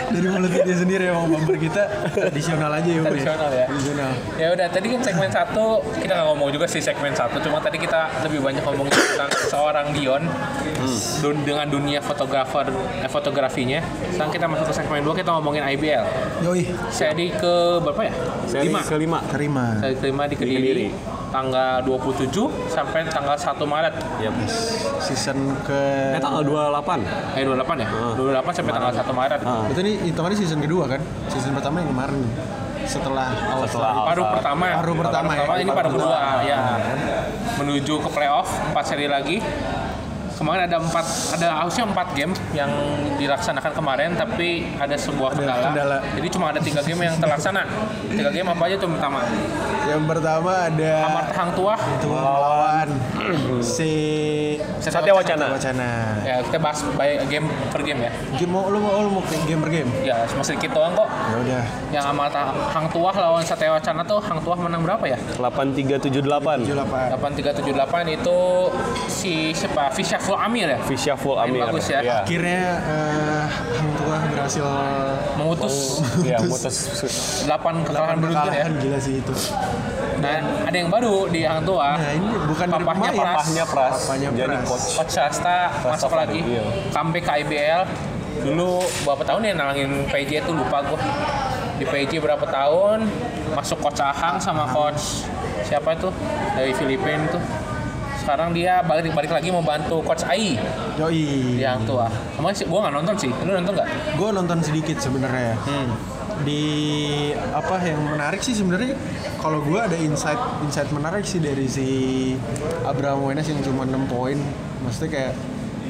Dari mulutnya dia sendiri emang bumper kita tradisional aja ya. Bro, Tradisional ya. Tradisional. Ya udah tadi kan segmen satu kita nggak ngomong juga sih segmen satu. Cuma tadi kita lebih banyak ngomong tentang seorang Dion dun- dengan dunia fotografer eh, fotografinya. Sekarang kita masuk ke segmen dua kita ngomongin IBL. Yoi. Seri ke berapa ya? Seri Lima. kelima. Terima. Seri kelima di Kediri, Kediri. Tanggal 27 sampai tanggal 1 Maret. Yap. Season ke. Eh tanggal 28. Eh 28 ya? 28 sampai tanggal 1 Maret. Ah. Itu nih hitungannya season kedua kan? Season pertama yang kemarin. Setelah All Setelah Star. Paruh pertama ya? Paruh pertama ya? ini paruh Paruh kedua kedua. ya. Menuju ke playoff 4 seri lagi. Kemarin ada empat, ada harusnya empat game yang dilaksanakan kemarin, tapi ada sebuah kendala. kendala. Jadi cuma ada tiga game yang terlaksana. Tiga game apa aja tuh pertama? Yang pertama ada Amarta Hang Tua Tua melawan si Satya Wacana. Wacana. Ya kita bahas by game per game ya. Game mau lu mau lu mau game per game? Ya cuma sedikit doang kok. Ya udah. Yang sama Hang Tuah lawan Satya Wacana tuh Hang Tuah menang berapa ya? 8378. 78. 8378 itu si siapa? Fishaful Amir ya? Fisyaful Amir. bagus ya. Iya. Akhirnya eh, Hang Tua berhasil Mengutus Iya, mutus 8 kekalahan beruntun ya. gila sih itu. Nah, ada yang baru di Hang Tuah. Nah ini bukan Papahnya. Pras. Papahnya Pras. Papahnya Jadi Pras. coach. Coach Shasta masuk lagi. iya. Comeback ke IBL. Dulu berapa tahun ya nalangin PJ itu lupa gue. Di PJ berapa tahun masuk coach Ahang sama coach siapa itu dari Filipina tuh. Sekarang dia balik balik lagi mau bantu coach Ai Yoi. di Hang Tuah. Kemarin sih gue nggak nonton sih. Lu nonton nggak? Gue nonton sedikit sebenarnya. Hmm. Di apa yang menarik sih sebenarnya kalau gue ada insight insight menarik sih dari si Abraham Wenas yang cuma 6 poin. Maksudnya kayak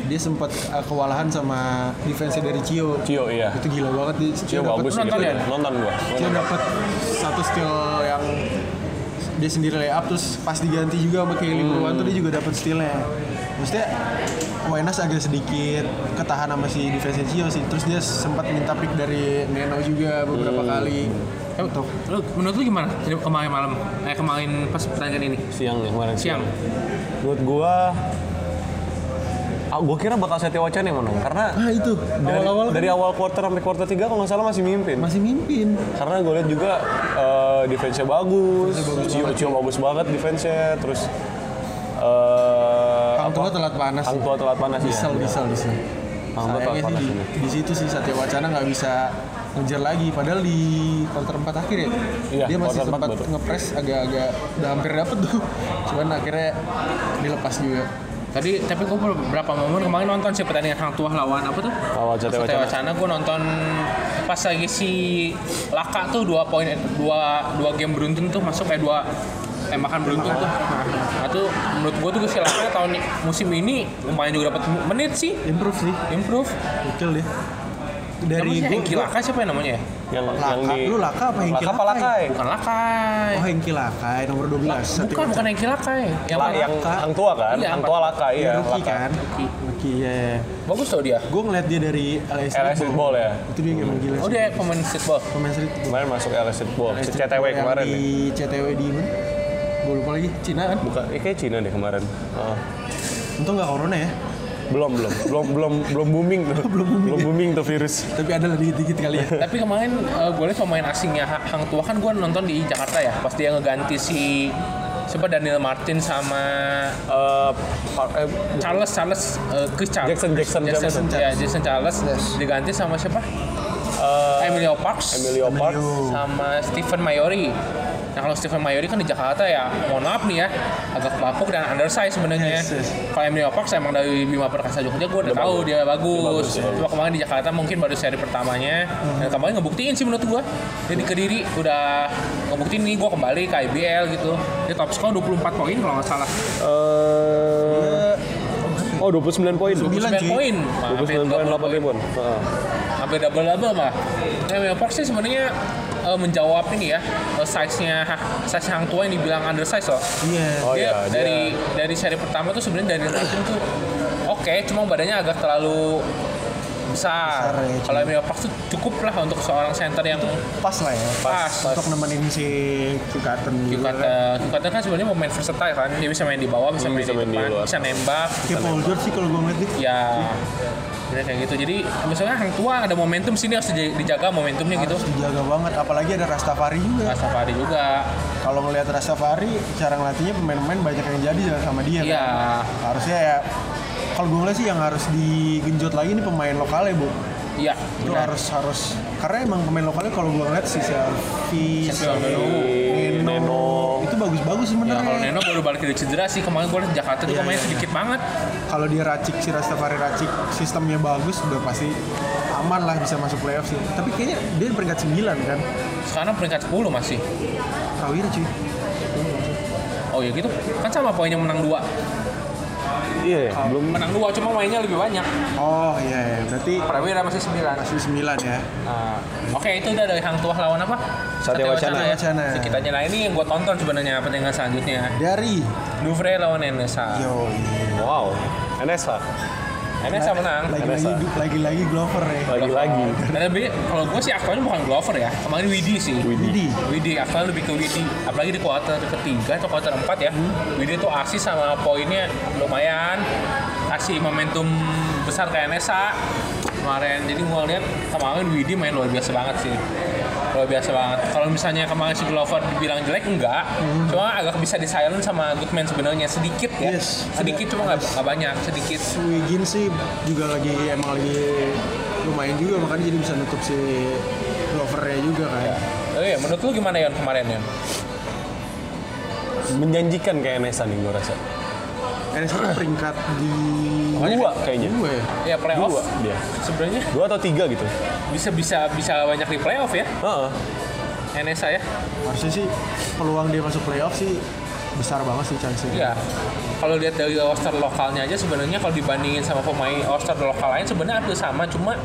dia sempat uh, kewalahan sama defense dari Cio. Cio iya. Itu gila banget di Cio dapet- bagus sih. Nonton gitu. ya? Nonton gua. Cio dapat satu steal yang dia sendiri layup terus pas diganti juga sama Kelly Purwan tuh dia juga dapat stealnya. Maksudnya Wenas agak sedikit ketahan sama si defense Cio sih. Terus dia sempat minta pick dari Neno juga beberapa kali. Untuk Lu menurut lu gimana kemarin malam? Eh kemarin pas pertandingan ini Siang ya kemarin siang. Menurut gua Ah, gua kira bakal Satya Wacana yang menang karena ah itu dari, awal-awal kan dari awal quarter sampai quarter 3 kalau nggak salah masih mimpin. masih mimpin. Karena gue lihat juga eh, defense-nya bagus, Cio, Cio bagus banget defense-nya, terus eh Hang Tua telat panas. Hang Tua telat panas ya. Diesel, Iya. diesel, diesel. Telat Sayangnya sih panas di, ini. di situ sih Satya Wacana nggak bisa ngejar lagi. Padahal di quarter 4 akhir ya, Iya, dia masih sempat ngepres agak-agak udah hampir dapet tuh. Cuman akhirnya dilepas juga. Tadi tapi gue beberapa momen kemarin nonton sih pertandingan Hang Tuah lawan apa tuh? Lawan Satya Wacana. Wacana gue nonton pas lagi si Laka tuh dua poin dua dua game beruntun tuh masuk kayak dua tembakan beruntun tuh. Nah tuh menurut gue tuh si Laka tahun musim ini lumayan juga dapat menit sih Improve sih, improve. gokil deh. Dari gua, Hengki Laka siapa ya namanya ya? Yang Laka. yang di Lu Laka apa Hengki Laka apa Lakai? Bukan Lakai. Oh Hengki Lakai nomor 12. Satya bukan bukan Hengki Lakai. Yang La- mana? yang Hang Tua kan? Iya, Hang Tua Laka Iya, iya. rookie Laka. kan? Rookie ya. Bagus tuh dia. Gue ngeliat dia dari LA LA Streetball ya. Itu dia emang gila Oh dia pemain streetball. Pemain streetball. Kemarin masuk LA Streetball, CTW yang kemarin di. CTW di mana? Gue lupa lagi, Cina kan? Bukan, eh, kayak Cina deh kemarin. Ah. Untung nggak corona ya. Belum belum belum belum belum booming tuh belum booming, tuh virus Tapi ada lah dikit-dikit kali ya. Tapi kemarin gue lihat pemain asingnya Ha- Hang Tua kan gue nonton di Jakarta ya. Pas dia ngeganti si siapa Daniel Martin sama Eh, Par- eh, Charles Charles eh, Chris Charles Jackson, Jackson, Jackson, Jackson. ya, Jason Charles diganti sama siapa? eh, Emilio Parks Emilio Park sama Stephen Mayori. Nah kalau Stephen Mayori kan di Jakarta ya, mohon maaf nih ya, agak bapuk dan undersize sebenarnya. Yes, yes. Kalau Emilio Parks emang dari Bima Perkasa Jogja gue udah tahu dia bagus. bagus, ya. Cuma kemarin di Jakarta mungkin baru seri pertamanya. Dan kemarin ngebuktiin sih menurut gue. Jadi Kediri udah ngebuktiin nih gue kembali ke IBL gitu. Dia top score 24 poin kalau nggak salah. Eh, oh 29 poin 29 29 cuy. poin. 29 poin 8 ribuan Heeh. hampir double double mah. Nah, Emilio Parks sih sebenarnya eh, menjawab ini ya eh, size-nya size Hang Tua yang dibilang undersize loh. Iya. Oh dia iya, dia- dari dari seri pertama tuh sebenarnya dari Martin tuh oke, cuma badannya agak terlalu besar. Besar ya, Kalau Emilio Parks tuh cukup lah untuk seorang center yang Pas lah ya. pas. Untuk nemenin si Kukaten juga kan. Kikata, Kikata kan sebenarnya pemain versatile kan, dia bisa main di bawah, bisa Hmm, main bisa di main di depan, luar. bisa nembak. Kayak Paul George sih kalau gue ngeliat dia. Ya, bener kayak gitu. Jadi misalnya Hang Tua ada momentum sini harus dij- dijaga momentumnya gitu. Harus dijaga banget. Apalagi ada Rastafari juga. Rastafari juga. Kalau ngelihat Rastafari, cara ngelatihnya pemain-pemain banyak yang jadi jangan sama dia. Iya. Kan? Harusnya ya. Kalau gue ngeliat sih yang harus digenjot lagi nih pemain lokal ya bu. Iya, Itu benar. harus harus karena emang pemain lokalnya kalau gue ngeliat si Selfie, Selfie, Neno, Neno. itu bagus-bagus Ya kalau sebenarnya. Neno baru balik dari cedera sih kemarin gue liat Jakarta tuh Iya, pemainnya iya. sedikit banget. Kalau dia racik si Rastafari racik sistemnya bagus udah pasti aman lah bisa masuk playoff sih. Tapi kayaknya dia di peringkat 9 kan. Sekarang peringkat 10 masih. Prawira cuy. Oh ya gitu. Kan sama poinnya menang 2. Iya ya, belum Menang 2 cuma mainnya lebih banyak. Oh iya, iya. berarti Prawira masih 9. masih 9 ya. Nah, Oke itu udah dari Hang Tuah lawan apa? Satya Wacana. Satya Wacana. Si kitanya nah ini yang gue tonton sebenarnya pertandingan selanjutnya. Dari Louvre lawan NSA. Yo, Wow. NSA. NSA menang. lagi-lagi lagi-lagi Glover ya. Lagi-lagi. Dan lebih kalau gue sih aktualnya bukan Glover ya. Kemarin Widi sih. Widi. Widi aktualnya lebih ke Widi. Apalagi di kuarter ketiga atau kuarter empat ya. Widi tuh asis sama poinnya lumayan. Kasih momentum besar ke NSA kemarin. Jadi gue lihat kemarin Widi main luar biasa banget sih. Luar biasa banget. Kalau misalnya kemarin si Glover dibilang jelek enggak, cuma agak bisa di silent sama Goodman sebenarnya sedikit ya. Yes. Sedikit cuma nggak banyak, sedikit. Wiggins sih juga lagi emang lagi lumayan juga makanya jadi bisa nutup si Glovernya juga kan. Oh iya, menurut lu gimana Yon kemarin Yon? Menjanjikan kayak NSA nih gue rasa. Tuh peringkat di Dua kayaknya. dua ya. Ya playoff. Dua dia. Sebenarnya Dua atau tiga gitu. bisa bisa bisa banyak di playoff ya Heeh. NSA ya. Harusnya sih peluang dia masuk playoff sih besar banget sih chance-nya. Iya. Kalau lihat dari roster lokalnya aja sebenarnya kalau dibandingin sama pemain roster lokal lain sebenarnya hampir sama cuma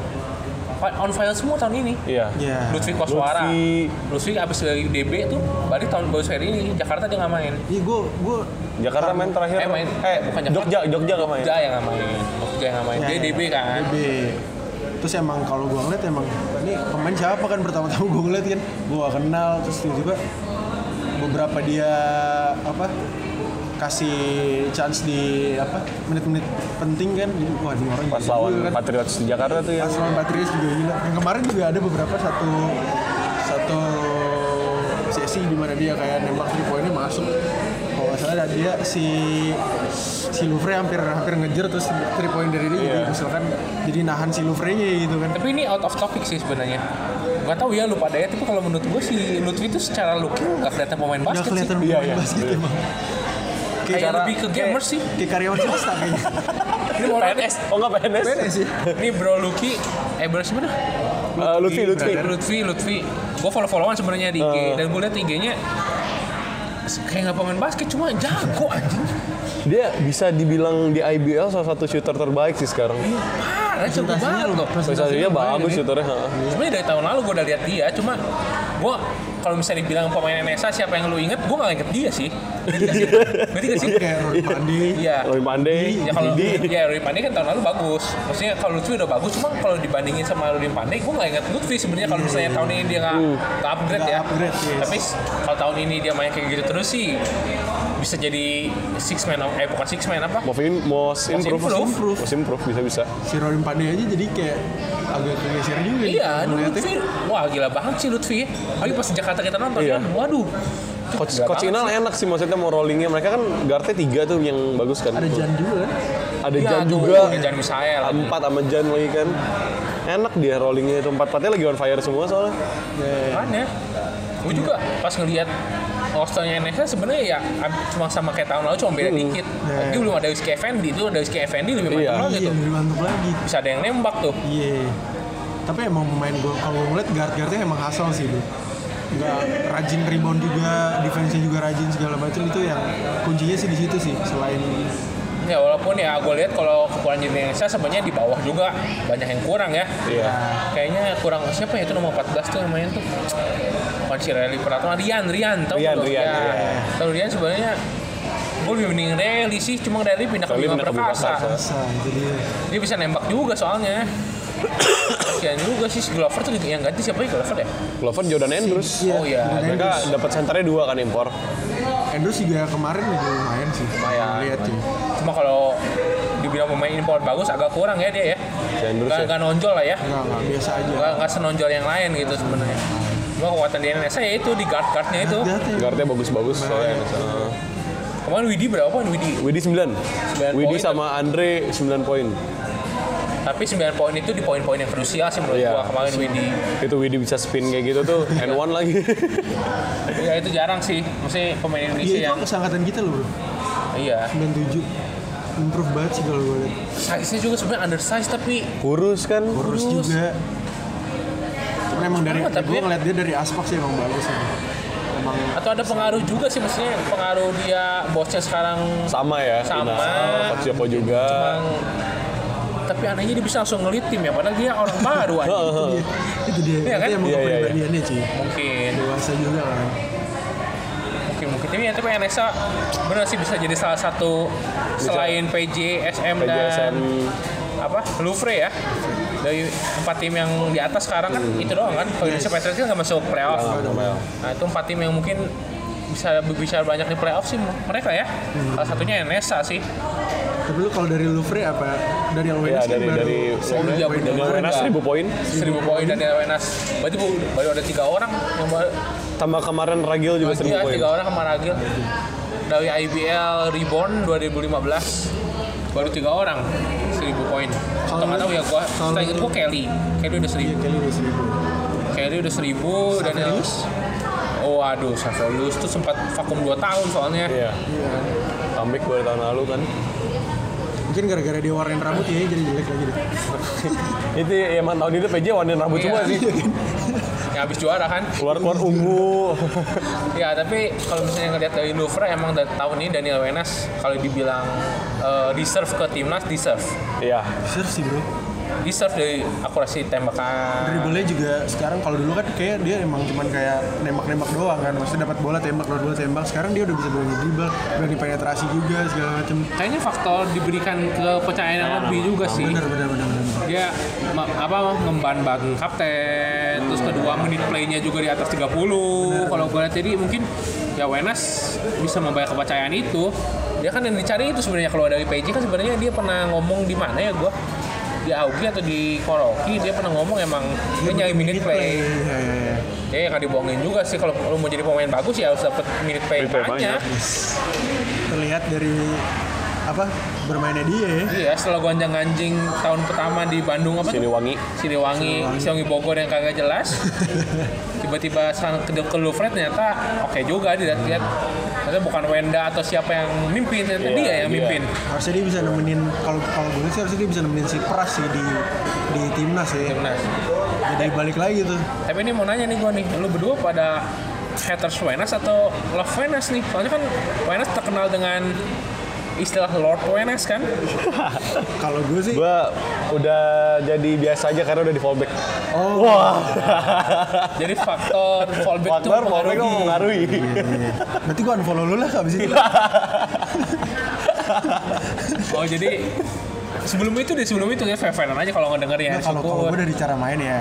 on fire semua tahun ini. Iya. Iya. Lutfi Koswara. Lutfi. Lutfi abis dari DB tuh balik tahun baru seri ini Jakarta dia nggak main. Iya gue gue Jakarta main terakhir. Eh, main. Eh, Bukan Jakarta. Jogja, Jogja nggak main. Jogja yang nggak main. Jogja yang nggak main. Dia DB kan. DB. Terus emang kalau gue ngeliat emang ini pemain siapa kan pertama-tama gue ngeliat kan gue kenal terus tiba-tiba beberapa dia apa kasih chance di apa menit-menit penting kan jadi wah ini orang Pas lawan juga kan. Patriots di Jakarta tuh ya. pas lawan Patriots juga gila yang kemarin juga ada beberapa satu satu sesi di mana dia kayak nembak three pointnya masuk kalau nggak salah dia si si Louvre hampir hampir ngejar terus three point dari dia jadi Iya. misalkan jadi nahan si Louvre nya gitu kan Tapi ini out of topic sih sebenarnya. Gak tahu ya lu pada ya, tapi kalau menurut gue si Lutfi itu secara looking gak kelihatan pemain nggak basket kelihatan sih. Iya, pemain iya. basket Iya. emang Kayak Cara- lebih ke gamer sih. kayak karyawan swasta kayaknya Ini mau PNS. Oh enggak PNS. beres sih Ini Bro Lucky, eh bro siapa dah? Eh, Lutfi, Lutfi. Lutfi, Lutfi. Gue follow-followan sebenarnya di IG Eh. dan gue liat IG-nya kayak nggak pemain basket cuma jago anjing. Dia bisa dibilang di IBL salah satu shooter terbaik sih sekarang. Parah, jago Presentasinya banget loh. Prestasinya bagus shooternya. heeh. Sebenarnya dari tahun lalu gue udah lihat dia, cuma gue kalau misalnya dibilang pemain NSA siapa yang lu inget, gue gak inget dia sih. Ngerti gak sih? Gak kayak Rory Pandey Iya. Roy Pandey, Ya kalau ya Rudy Pandey kan tahun lalu bagus. Maksudnya kalau Lutfi udah bagus, cuma kalau dibandingin sama Rudy Pandey, gue nggak ingat Lutfi sebenarnya kalau misalnya tahun ini dia nggak nggak upgrade ya. upgrade, yes. Tapi kalau tahun ini dia main kayak gitu terus sih bisa jadi six man of- eh bukan six man apa? Most, in, most improve. improve. Most improve bisa bisa. si Rory Pandey aja jadi kayak agak kegeser juga Iya. Lutfi, wah gila banget sih Lutfi. Lagi pas Jakarta kita nonton Iya. kan, waduh. Coach, Coach Inal sih. enak sih maksudnya mau rollingnya. Mereka kan guardnya tiga tuh yang bagus kan. ada Jan juga kan Ada Iya, Jan juga. Jan Misael. Empat sama Jan lagi kan. Enak dia rollingnya itu empat empatnya lagi on fire semua soalnya. Makanya, gue juga pas ngelihat rosternya Indonesia sebenarnya ya cuma sama kayak tahun lalu cuma beda dikit. Lagi belum ada Rizky Effendi itu ada Rizky Effendi lebih mantap Iya. lagi iya tuh. lebih mantap lagi Bisa ada yang nembak tuh. Iya. Tapi emang pemain gue kalau gue ngeliat guard-guardnya emang hasil sih tuh. Nggak rajin rebound juga, defense-nya juga rajin segala macam itu yang kuncinya sih di situ sih. Selain Ya walaupun ya gue lihat kalau kekurangan Indonesia sebenarnya di bawah juga banyak yang kurang ya. Iya. Kayaknya kurang siapa ya itu nomor 14 tuh namanya tuh. Bukan si Rally Pratama, Rian, Rian, tau Rian? Rian, ya. iya. Kalau Rian sebenarnya gue lebih mending Rally sih, cuma Rally pindah ke Rally ke Bima Perkasa. Dia. Bisa nembak juga soalnya. Kasian juga sih si Glover tuh yang ganti siapa ya Glover ya? Glover Jordan Andrews. Oh iya. Jordan Mereka dapat senternya dua kan impor. Andrews juga kemarin juga lumayan sih. Lumayan. Lihat sih. Cuma kalau dibilang pemain impor bagus agak kurang ya dia ya. Si Andrews Gak, ya. gak nonjol lah ya. Enggak, enggak biasa aja. Gak, gak senonjol yang lain gitu sebenarnya. Cuma kekuatan di Indonesia ya itu di guard guardnya itu. Guardnya bagus-bagus soalnya. Heeh. Kemarin Widi berapa poin Widi? Widi 9. Widi poin. sama Andre 9 poin. Tapi 9 poin itu di poin-poin yang krusial sih menurut Iya. gua kemarin Widi. Itu Widi bisa spin kayak gitu tuh N1 lagi. Ya itu jarang sih. Maksudnya pemain Indonesia Iya, yang itu kesangkatan kita loh, Bro. iya. 97. Improve banget sih kalau gue lihat. Size-nya juga sebenarnya undersize tapi Kurus kan. Kurus Kurus. juga. Cuman emang dari tapi- gue ngeliat dia dari aspek sih emang bagus ya. Emang atau ada pengaruh juga sih maksudnya pengaruh dia bosnya sekarang Sama ya. Sama. Inal, Coach Joko juga. Emang tapi anehnya dia bisa langsung ngelit tim ya padahal dia orang baru aja itu dia Iya kan? itu emang Iya, iya, iya. kepribadiannya sih mungkin dewasa juga kan mungkin mungkin tapi ya tapi NSA benar sih bisa jadi salah satu selain PJ SM PJ, dan SM. apa Louvre ya dari empat tim yang di atas sekarang kan itu doang kan? Kalau Indonesia Patriots kan nggak masuk playoff. Nah itu empat tim yang mungkin bisa berbicara banyak di playoff sih mereka ya. Salah satunya NSA sih. Tapi lu kalau dari Louvre apa? Dari yang Ya kan dari baru dari Oh, iya, poin bener. dari kemarin. Wenas 1000 poin. seribu poin dan Wenas berarti bu- baru ada tiga orang yang baru Tambah kemarin Ragil juga 1000 Iya, poin. tiga orang sama Ragil. Dari IBL Reborn 2015 baru tiga orang seribu poin atau nggak tahu ya gua kalau- setelah itu gua Kelly Kelly udah seribu Iya, Kelly udah seribu Kelly udah seribu dan Savelius? oh aduh Savelius tuh sempat vakum 2 tahun soalnya Iya. Comeback baru tahun lalu kan. mungkin gara-gara dia warnain rambut ya jadi jelek lagi deh Itu ya, emang tahun itu PJ warnain rambut Iya. semua sih. yang habis juara kan Keluar-keluar ungu. ya tapi kalau misalnya ngeliat dari Louvre emang dari tahun ini Daniel Wenas kalau dibilang eh, deserve ke timnas deserve. Iya. Deserve sih bro. Deserve dari akurasi tembakan. Dribblenya juga sekarang kalau dulu kan kayak dia emang cuman kayak nembak-nembak doang kan. Maksudnya dapat bola tembak dapat bola tembak. Sekarang dia udah bisa berani dribble berani penetrasi juga segala macem. Kayaknya faktor diberikan kepercayaan yang lebih juga sih. Bener bener bener bener dia ma- apa memban bagun kapten terus kedua menit playnya juga di atas 30 kalau gue lihat jadi mungkin ya Wenas bisa membayar kepercayaan itu dia kan yang dicari itu sebenarnya. Kalau dari PJ kan sebenarnya dia pernah ngomong di mana ya gue di Augie atau di Koroki dia pernah ngomong emang dia nyari minute play. iya. ya nggak dibohongin juga sih. Kalau lu mau jadi pemain bagus ya harus minute play Minute play banyak. Terlihat dari apa bermainnya dia ya iya setelah gonjang ganjing tahun pertama di Bandung apa tuh? Siliwangi. Siliwangi, Siliwangi Bogor yang kagak jelas. Tiba-tiba sekarang ke, ke Louvre ternyata oke juga dilihat-lihat. Ternyata bukan Wenda atau siapa yang mimpin, ternyata Iya, dia yang iya. mimpin. harusnya dia bisa nemenin kalau kalau gue sih harusnya dia bisa nemenin si Pras sih di di timnas ya Timnas. jadi balik lagi tuh Tapi ini mau nanya nih gue nih, lu berdua pada haters Wenas atau love Wenas nih? Soalnya kan Wenas terkenal dengan istilah Lord Wenas kan? kalau gue sih Gua udah jadi biasa aja karena udah di fallback. oh Wah. Jadi faktor fallback tuh Faktor fallback tuh mempengaruhi. mengaruhi. nanti gue unfollow lu lah abis itu Oh jadi sebelum itu deh sebelum itu ya fair-fairan aja kalau ngedenger ya Nah, kalau gue dari cara main ya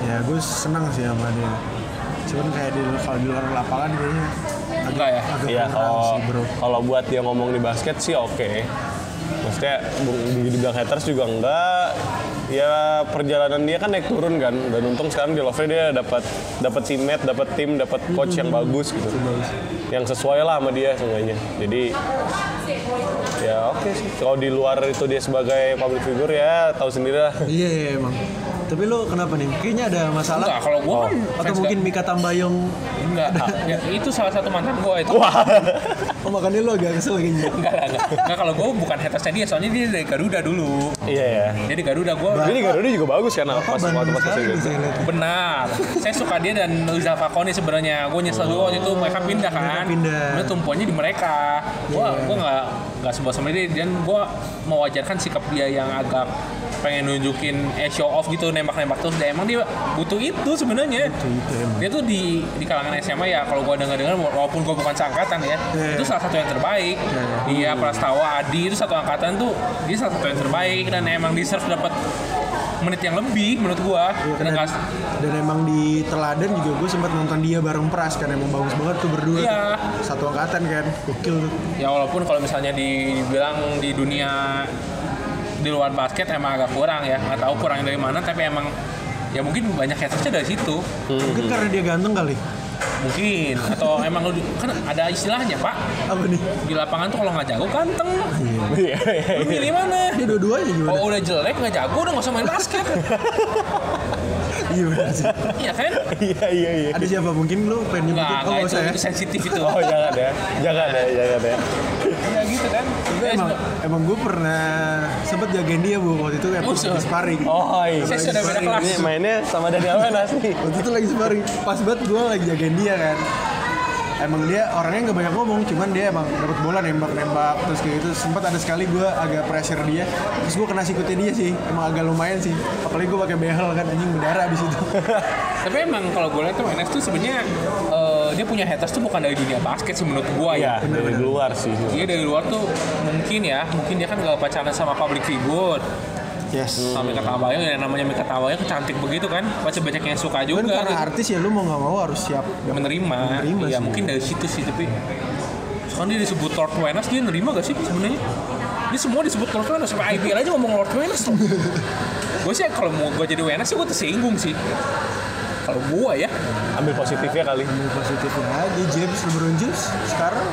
ya gue senang sih sama dia cuman kayak di kalau di luar lapangan kayaknya agak, Enggak ya? agak Iya kurang kalau sih bro kalau buat dia ngomong di basket sih oke. Maksudnya bu- di- dibilang haters juga enggak. Ya perjalanan dia kan naik turun kan dan untung sekarang di Love dia dapat dapat teammate, dapat tim, dapat coach yang bagus gitu. Yang sesuai lah sama dia seenggaknya. Jadi ya oke sih. Kalau di luar itu dia sebagai public figure ya tahu sendiri lah. iya iya emang tapi lu kenapa nih kayaknya ada masalah Enggak, kalau gua kan atau mungkin Mika Tambayong enggak. Ya, itu salah satu mantan gua itu. oh makanya lu agak kesel kayaknya Enggak, enggak. Enggak, kalau gua bukan hatersnya dia, soalnya dia dari Garuda dulu. Iya ya. Jadi Garuda gua Ini Garuda juga bagus kan pas Bapak waktu pas saya gitu. Benar. Saya suka dia dan Rizal Fakoni sebenarnya. Gue nyesel dulu waktu itu mereka pindah kan. Mereka pindah. Mereka tumpuannya di mereka. Gue Iya. gue nggak nggak sebel sama dia dan gue mewajarkan sikap dia yang agak pengen nunjukin eh show off gitu nembak-nembak terus dan emang dia butuh itu sebenarnya. Dia tuh di di kalangan SMA ya kalau gue dengar dengar walaupun gue bukan seangkatan ya Iya. itu salah satu yang terbaik. Dia Prastawa Adi itu satu angkatan tuh dia salah satu yang terbaik dan emang deserve dapat menit yang lebih menurut gua. Iya, dan dan, dan emang di teladan juga gue sempat nonton dia bareng Pras kan emang bagus banget tuh berdua Iya. tuh. satu angkatan kan? Gokil ya walaupun kalau misalnya dibilang di dunia di luar basket emang agak kurang ya. Nggak tahu kurang dari mana tapi emang ya mungkin banyak hatersnya dari situ. Mungkin karena dia ganteng kali. Mungkin. Atau emang lu kan ada istilahnya pak. Apa nih? Di lapangan tuh kalau nggak jago ganteng. Iya. lu milih mana? Dia dua-duanya gimana? Kalau udah jelek nggak jago udah nggak usah main basket. Iya benar sih. Iya kan? Iya iya iya. ada siapa? Mungkin lu pengen nggak nyebutin oh nggak usah ya sensitif itu. Oh jangan ya, jangan ya, jangan ya. Ya gitu kan. Tapi Ya, emang, emang gue pernah sempet jagain dia bu waktu itu kayak Oh, pas lagi sparring. Oh iya. Saya sudah beda kelas. Ini mainnya sama Daniel Wenas nih. waktu itu lagi sparring. Pas banget gue lagi jagain dia kan emang dia orangnya nggak banyak ngomong cuman dia emang dapat bola nembak nembak terus kayak gitu sempat ada sekali gue agak pressure dia terus gue kena sikutnya dia sih emang agak lumayan sih apalagi gue pakai behel kan anjing berdarah abis itu Tapi emang kalau gue lihat tuh NS tuh sebenarnya eh, dia punya haters tuh bukan dari dunia basket sih menurut gue Iya, ya. dari luar sih. Dia dari luar tuh mungkin ya, mungkin dia kan gak pacaran sama public figure. Yes Sama Mika Tambayang yang namanya Mika Tambayang cantik begitu kan. Pasti banyak yang suka juga. karena gitu. artis ya lu mau nggak mau harus siap menerima. Menerima Iya sih. mungkin dari situ sih tapi Soalnya dia disebut Lord Wenas dia nerima gak sih sebenarnya? Dia semua disebut Lord Wenas sampai IBL aja ngomong Lord Wenas loh. gue sih kalau mau gue jadi Wenas sih gue tersinggung sih. Kalau gue ya, Ambil positifnya kali. Ambil positifnya aja James LeBron James sekarang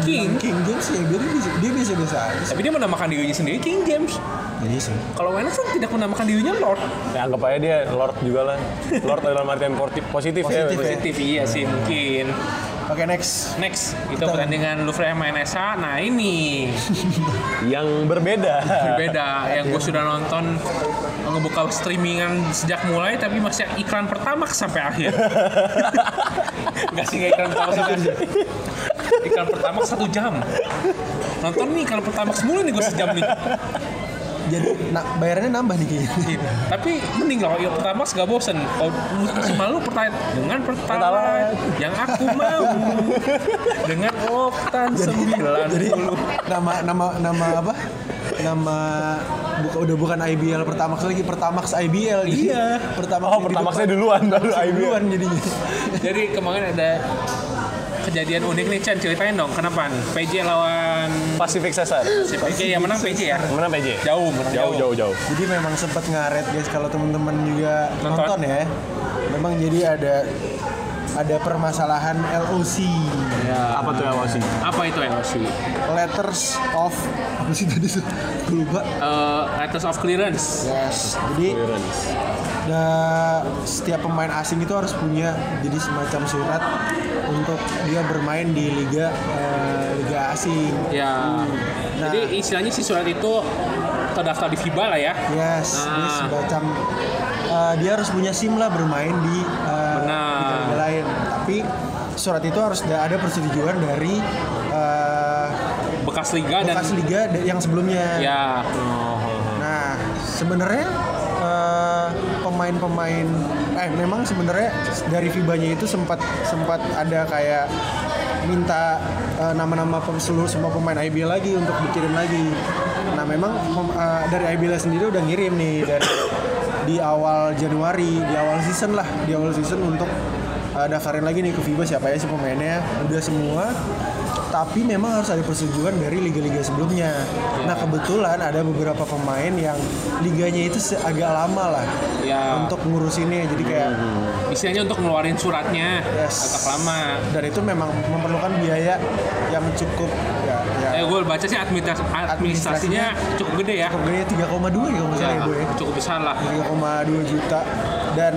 King. King James ya dia bisa dia bisa aja sih. tapi dia menamakan dirinya sendiri King James. Iya sih. Kalau Wenas kan tidak menamakan dirinya Lord. Ya anggap aja dia Lord juga lah. Lord dalam artian porti- positif, Positif ya. ya. Positif iya sih mungkin. Oke next. Next, itu pertandingan Louvre sama NSA. Nah ini Yang berbeda. berbeda yang gue sudah nonton ngebuka streamingan sejak mulai tapi masih iklan pertama sampai akhir. Gak sih iklan pertama sampai akhir. Iklan pertama satu jam. Nonton nih iklan pertama semula nih gue sejam nih. Jadi nah, bayarannya nambah nih kayaknya. Tapi mending lah iklan pertama gak bosen. Kalau lalu pertanyaan dengan pertalite yang aku mau dengan oktan 90. Jadi nama nama nama apa? Nama buka udah bukan IBL Pertamax lagi Pertamax IBL gitu. Iya. Pertamax Oh, Pertamaxnya duluan, baru IBL. duluan jadinya. Jadi kemarin ada kejadian unik nih Chan ceritain dong kenapa nih PJ lawan Pacific Cesar. si PJ yang menang PJ ya Mana PJ? jauh menang Jauh, jauh, jauh. Jadi memang sempat ngaret guys kalau teman-teman juga Nonton. nonton. ya. Memang jadi ada ada permasalahan LOC. Ya. Apa tuh LOC? apa itu LOC Letters of apa sih tadi tuh? Gue lupa. Eh, letters of clearance Yes. Jadi da- setiap pemain asing itu harus punya jadi semacam surat untuk dia bermain di liga eh, liga asing. ya Nah. jadi istilahnya si surat itu terdaftar di FIBA lah ya Yes, dia Ah. semacam eh, dia harus punya SIM lah bermain di eh, Benar. liga-liga lain. Tapi surat itu harus da- ada persetujuan dari eh, bekas liga dan bekas liga da- yang sebelumnya. ya Nah, sebenarnya eh, pemain-pemain eh memang sebenarnya dari FIBA-nya itu sempat sempat ada kayak minta eh, nama-nama pem- seluruh semua pemain IBL lagi untuk dikirim lagi. Nah, memang eh, dari IBL sendiri udah ngirim nih dari di awal Januari, di awal season lah, di awal season untuk eh, daftarin lagi nih ke FIBA siapa ya sih pemainnya. Udah semua tapi memang harus ada persetujuan dari liga-liga sebelumnya. Nah kebetulan ada beberapa pemain yang liganya itu agak lama lah ya untuk ngurusinnya. Jadi kayak istilahnya untuk ngeluarin suratnya Yes. agak lama dan itu memang memerlukan biaya yang cukup ya, ya eh gue baca sih administras- administrasinya cukup gede ya cukup gede 3,2 ya kalau nggak salah ya, Bu, ya. cukup besar lah 3,2 juta dan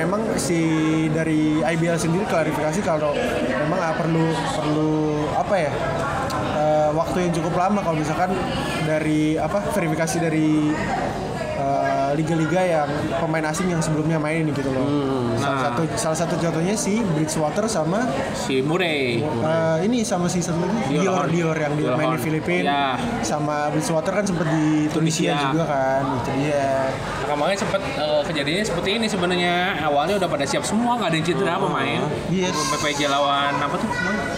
memang si dari IBL sendiri klarifikasi kalau memang ah, perlu perlu apa ya eh, waktu yang cukup lama kalau misalkan dari apa verifikasi dari liga-liga yang pemain asing yang sebelumnya main gitu loh. Salah Nah. satu salah satu contohnya si Bridgewater sama si Murray eh, ini sama si satu lagi Dior Dior yang dia Dior main di. Filipina Ya. sama Bridgewater kan sempat di Tunisia, Tunisia. juga kan itu dia. Nah, kemarin sempat eh, kejadiannya seperti ini sebenarnya awalnya udah pada siap semua nggak ada yang cedera pemain Yes. PPJ lawan apa tuh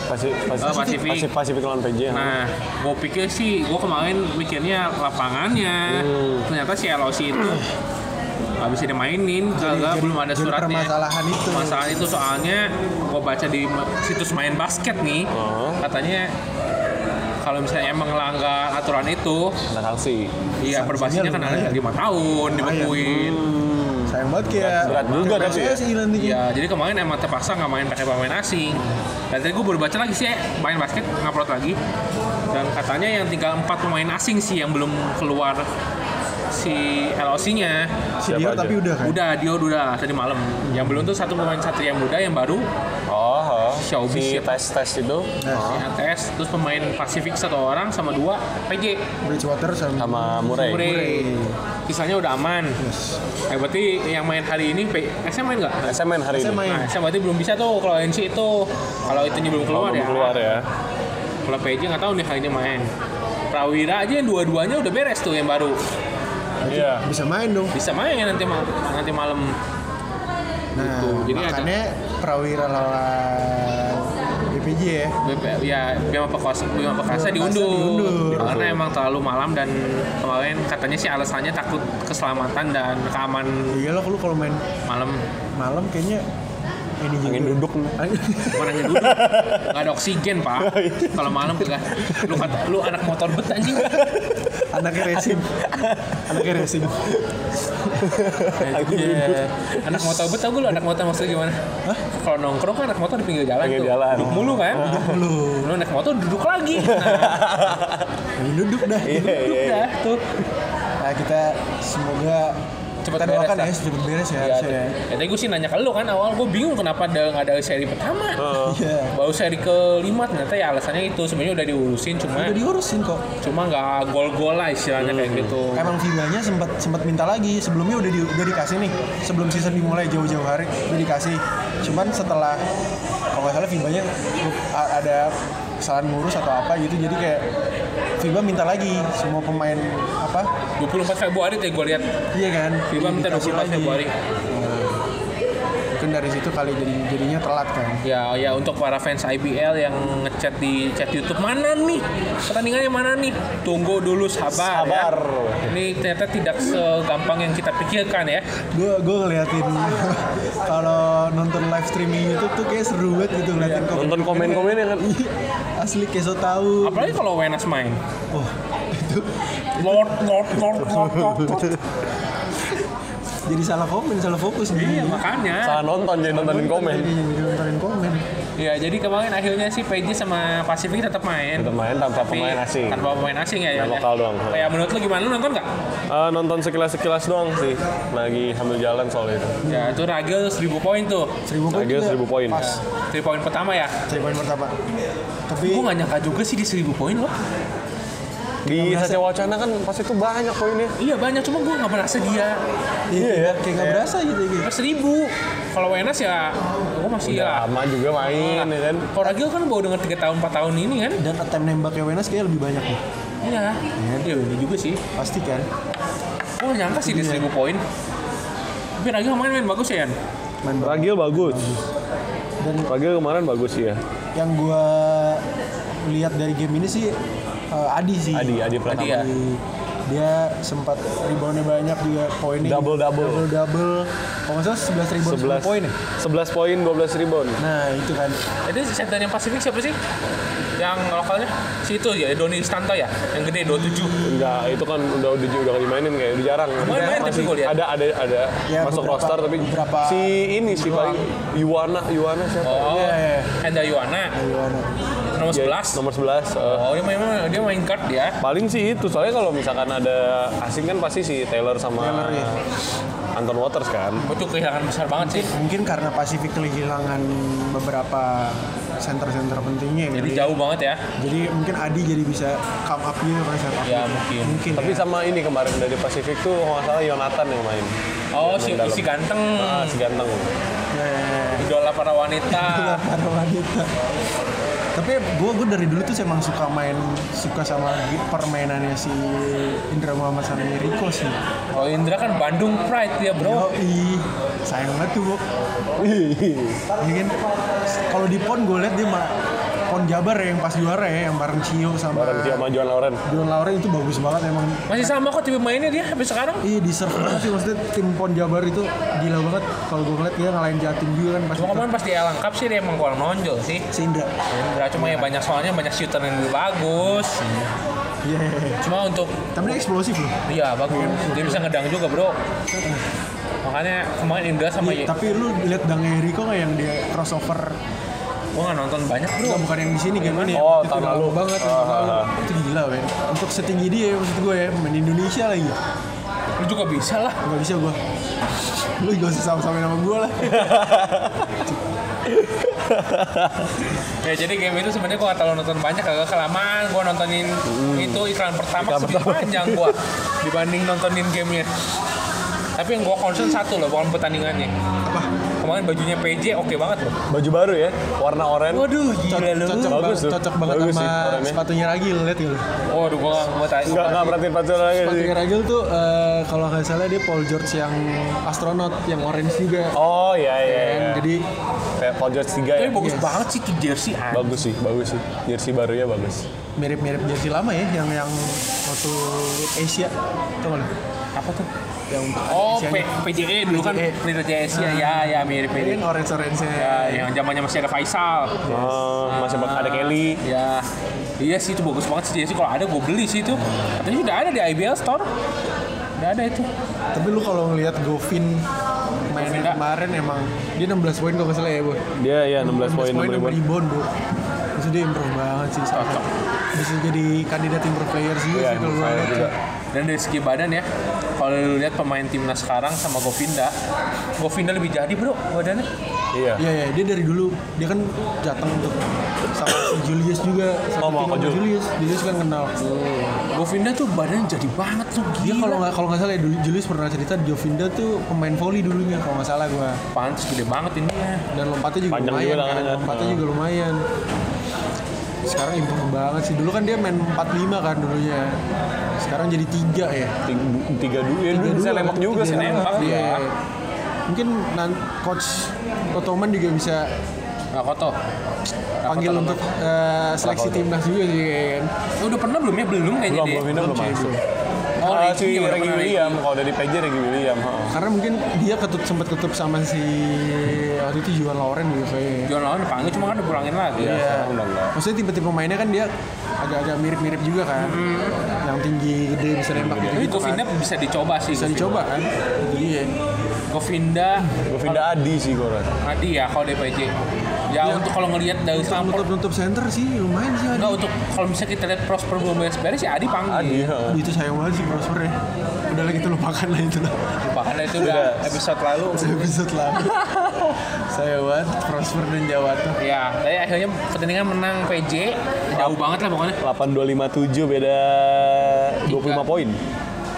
Pasifik, Pasifik. Pasifik, Pasifik lawan PJ. nah gue pikir sih gue kemarin mikirnya lapangannya ternyata si LOC itu nggak bisa dimainin karena jadi- belum ada jadi suratnya permasalahan itu. masalah itu soalnya gue baca di situs main basket nih Oh. katanya kalau misalnya emang melanggar aturan itu Ada sanksi. iya perbasinya kan ada lumayan. lima tahun dibekuin Sayang banget kayak Berat- berat juga tapi ya. Iya, jadi kemarin emang terpaksa nggak main pakai pemain asing. Dan tadi gue baru baca lagi sih, main basket ngupload lagi. Dan katanya yang tinggal empat pemain asing sih yang belum keluar si LOC-nya. Si aja? tapi udah kan. Udah, dia udah tadi malam. Yang belum tuh satu pemain satria muda yang baru Oh, oh. Xiaobi si siapa? tes tes itu Si ATS, terus pemain Pasifik satu orang sama dua PJ Bridgewater sama, sama Murray. Murray. Sisanya udah aman. Yes. Eh berarti yang main hari ini P- SM main nggak? SM main hari SM ini. main. Nah, SM berarti belum bisa tuh kalau NC itu kalau itunya belum keluar belum ya. keluar ya. Kalau PJ nggak tahu nih hari ini main. Prawira aja yang dua-duanya udah beres tuh yang baru. Iya. Bisa main dong. Bisa main nanti ma- nanti malam. Nah, Gitu. Jadi makanya Prawira lawan BPJ ya. BP, ya Bima Perkasa, Bima Perkasa diundur. diundur. karena emang terlalu malam dan kemarin katanya sih alasannya takut keselamatan dan keaman Iya lu kalau main malam malam kayaknya ini juga. Angin duduk. bukan hanya duduk nggak ada oksigen pak kalau malam kagak lu kata lu anak motor bet anjing Anaknya racing. Anaknya racing. Iya. anak motor bet tau gue lu anak motor maksudnya gimana kalau nongkrong kan anak motor di pinggir jalan Pinggir tuh jalan. duduk mulu kan Lu lu naik motor duduk lagi nah, angin duduk dah. Iya duduk iya. dah tuh Nah, kita semoga Cepet kita doakan beres, ya dah. cepet beres ya. Ya, ya. ya, tadi gue sih nanya ke lu kan awal gue bingung kenapa ada nggak ada seri pertama. Iya. Baru seri kelima ternyata ya alasannya itu sebenarnya udah diurusin cuma Udah diurusin kok. cuma nggak gol-gol lah istilahnya kayak gitu. Emang FIBA-nya sempat sempat minta lagi. Sebelumnya udah di, udah dikasih nih. Sebelum season dimulai jauh-jauh hari udah dikasih. Cuman setelah kalau nggak salah FIBA-nya a- ada kesalahan ngurus atau apa gitu. Jadi kayak FIBA minta lagi semua pemain apa? 24 Februari tuh gue lihat Iya kan? FIBA minta Dikasih 24 Februari. Mungkin dari situ kali jadi jadinya telat kan. Ya ya untuk para fans IBL yang ngechat di chat YouTube mana nih pertandingannya mana nih? Tunggu dulu sabar. Sabar. Ya. Ini ternyata tidak segampang yang kita pikirkan ya. Gue gue ngeliatin kalau nonton live streaming YouTube tuh kayak seru banget gitu ngeliatin komen. Nonton komen-komennya kan. Iya, asli kayak so tau. Apalagi kalau Wenas main. Oh, itu Lord, Lord, Lord, Lord, Lord. Lord. Jadi salah komen, salah fokus nih. Iya makanya. Salah nonton jadi nontonin komen. Jadi jadi nontonin komen. Ya jadi kemarin akhirnya sih PJ sama Pasifik tetap main. Tetap main tanpa Tapi pemain asing. Tanpa pemain asing ya. Ya. lokal doang. Ya menurut lu gimana? Lu nonton nggak? Eh, nonton sekilas-sekilas doang sih. Lagi sambil jalan soal itu. Ya itu Ragil 1000 poin tuh. Seribu poin. Juga 1000 poin. Pas. 3 poin pertama ya. Seribu poin pertama. Tapi Gue gak nyangka juga sih di 1000 poin loh. Di Satya Wacana kan pas itu banyak poinnya. Iya banyak, cuma gue gak merasa dia iya ya, kayak nggak berasa gitu gitu. 1000. Kalau Wenas ya, gue masih ya. Lama juga main ya kan. Kalau Ragil kan baru dengan 3 tahun 4 tahun ini kan. Dan attempt nembaknya Wenas kayak lebih banyak nih. Iya. Iya ini juga sih. Pasti kan. Gue gak nyangka sih di 1000 poin. Tapi Ragil main main bagus ya Yan. Main. Ragil bagus. Dan Ragil kemarin bagus sih ya. yang gua lihat dari game ini sih eh, Adi sih. Adi, Adi Pratama. Adi ya. Di- dia sempat reboundnya banyak juga poinnya Double-double. double double kalau nggak salah 11 rebound 11 10 poin ya 11 poin 12 rebound. nah itu kan Itu center yang Pasifik siapa sih? Yang lokalnya? Si itu ya, Doni Stanto ya? Yang gede 27. Enggak, itu kan udah udah udah dimainin kayak udah jarang. Main- main tapi gua lihat. ada ada ada Ya, masuk beberapa- roster tapi beberapa- si ini si paling Yuwana Yuwana siapa? Oh, Iya, iya. Enda Yuwana, nomor Dia 11. Nomor 11. eh, Oh, dia main dia main guard ya. paling sih itu soalnya kalau misalkan ada asing kan pasti si Taylor sama Taylor, iya. Anton Waters kan. Itu kehilangan besar banget sih. mungkin karena Pasifik kehilangan beberapa center-center pentingnya Jadi kali ya. jauh banget ya. jadi mungkin Adi jadi bisa come up gitu kan up Ya, mungkin. mungkin Tapi ya. sama ini kemarin dari Pasifik tuh kalau nggak salah Yonatan yang main. Oh, Yang si, main dalam. si ganteng. Ah, si ganteng. Ya, ya, ya. Idola para wanita. para wanita tapi gue gue dari dulu tuh emang suka main suka sama permainannya si Indra Muhammad sama Rico sih. Oh, Indra kan Bandung Pride ya, Bro. Yoi, sayang banget tuh bu Iya kan? Kalau di pon gue liat dia mah pon Jabar ya yang pas juara ya yang bareng Cio sama Bareng dia sama Johan Lauren. John Lauren itu bagus banget emang Masih sama kok tipe mainnya dia sampai sekarang. Iya deserve banget sih maksudnya tim pon Jabar itu gila banget kalau gue ngeliat dia ngalahin Jatim juga kan pas Cuma kemarin pas di lengkap sih dia emang kurang nonjol sih. si Indra Indra cuma ya banyak soalnya banyak shooter yang lebih bagus. iya iya, iya. Cuma untuk tapi dia eksplosif loh Iya bagus. Dia bisa ngedang juga bro. Makanya kemarin Indra sama Iya, tapi lu lihat dangnya Rico nggak yang dia crossover gue nggak nonton banyak bro. Bukan, bukan yang di sini game ini. Oh, itu tahun lalu. banget. Tahun lalu. ah, ah. Itu gila, men. Untuk setinggi dia, maksud gue ya, main Indonesia lagi. Lu juga bisa lah. Gak bisa gue. Lu gak usah sama-sama nama gue lah. ya jadi game itu sebenarnya gue gak terlalu nonton banyak agak kelamaan gue nontonin itu iklan pertama Iklan lebih pertama. panjang gue dibanding nontonin gamenya tapi yang gue concern satu loh bukan pertandingannya Apa? kemarin bajunya PJ oke banget loh Baju baru ya, warna oranye. waduh gila lu cocok, Bagus banget, tuh. cocok banget Bagus sih, sama orangnya. sepatunya Ragil lihat gitu. waduh gue gak mau tanya Enggak enggak perhatiin pacar lagi sih. Sepatunya Ragil tuh eh, kalau nggak salah dia Paul George yang astronot yang orange juga. Oh iya iya. Kan? iya. Jadi kayak Paul George 3 ya. tapi bagus Yes. banget sih tuh jersey anjing. Bagus sih, bagus sih. Jersey barunya bagus. mirip-mirip jersey lama ya yang yang waktu Asia. Nggak lu? apa tuh Yang oh. P- PJE dulu kan. Pelita JS ya ya ya mirip Ini mirip yang orange-orange ya yang zamannya masih ada Faisal Oh, masih bak- ada Kelly. Ya, iya sih itu bagus banget sih jersey. Kalau ada gue beli sih itu. Katanya udah ada di IBL Store. Udah ada itu. Tapi lu kalau ngelihat Govin main kemarin emang dia 16 poin kalau nggak salah ya, Bu. Dia ya 16 poin 6 6 rebound. rebound, Bu. Maksudnya dia improve banget sih. Cocok. Bisa jadi kandidat improve Iya, sih kalau gua saya lihat. juga. Dan dari segi badan ya, kalau lu lihat pemain timnas sekarang sama Govinda, Govinda lebih jadi bro badannya. Iya. Iya, iya, dia dari dulu dia kan datang untuk sama si Julius juga. Oh, Satu mau tim ke sama Jul. Julius. Julius kan kenal. Govinda tuh badannya jadi banget tuh Dia gila. kalau nggak kalau nggak salah ya Julius pernah cerita Jovinda tuh pemain volley dulunya kalau nggak salah gua. pantas gede banget ini ya. Dan lompatnya juga Panjang lumayan juga kan. tangannya. Lompatnya juga lumayan. Sekarang improve banget sih. Dulu kan dia main 45 kan dulunya. Sekarang jadi tiga ya. Tiga, tiga dulu ya, Tiga dulu bisa kan? juga sih. nembak Iya. dia. Mungkin coach Otoman juga bisa Nggak koto. panggil untuk eh, seleksi timnas juga sih kan. Oh, udah pernah belum ya? Belum kayaknya Belum, dia. belum, belum masuk. Oh, Ricky si pernah, William, kalau dari PJ Reggie William. ha. Karena mungkin dia ketut sempat ketup sama si waktu itu Juan Lauren juga kayaknya. John Lawan dipanggil cuma kan dipulangin lagi. Iya, enggak. Maksudnya tipe-tipe pemainnya kan dia agak-agak mirip-mirip juga kan. Yang tinggi, gede, bisa nembak gitu, Tapi gitu kan. Govinda bisa dicoba sih. Bisa Govinda. dicoba kan. Iya. Govinda, Govinda Adi sih gue rasa. Adi ya kalau DPJ. Ya Iya. untuk kalau ngelihat dari sampel Nutup-nutup center sih lumayan sih Adi. Enggak untuk kalau misalnya kita lihat Prosper belum beres-beres ya Adi panggil. Adi, ha. Aduh, itu sayang banget sih Prosper ya. Udah lah kita lupakan lah itu lah. Bahkan itu udah Udah. episode lalu. Episode lalu. Saya banget Prosper dan Jawata. Ya, tapi akhirnya pertandingan menang PJ jauh banget lah pokoknya. 8257 beda 25 poin.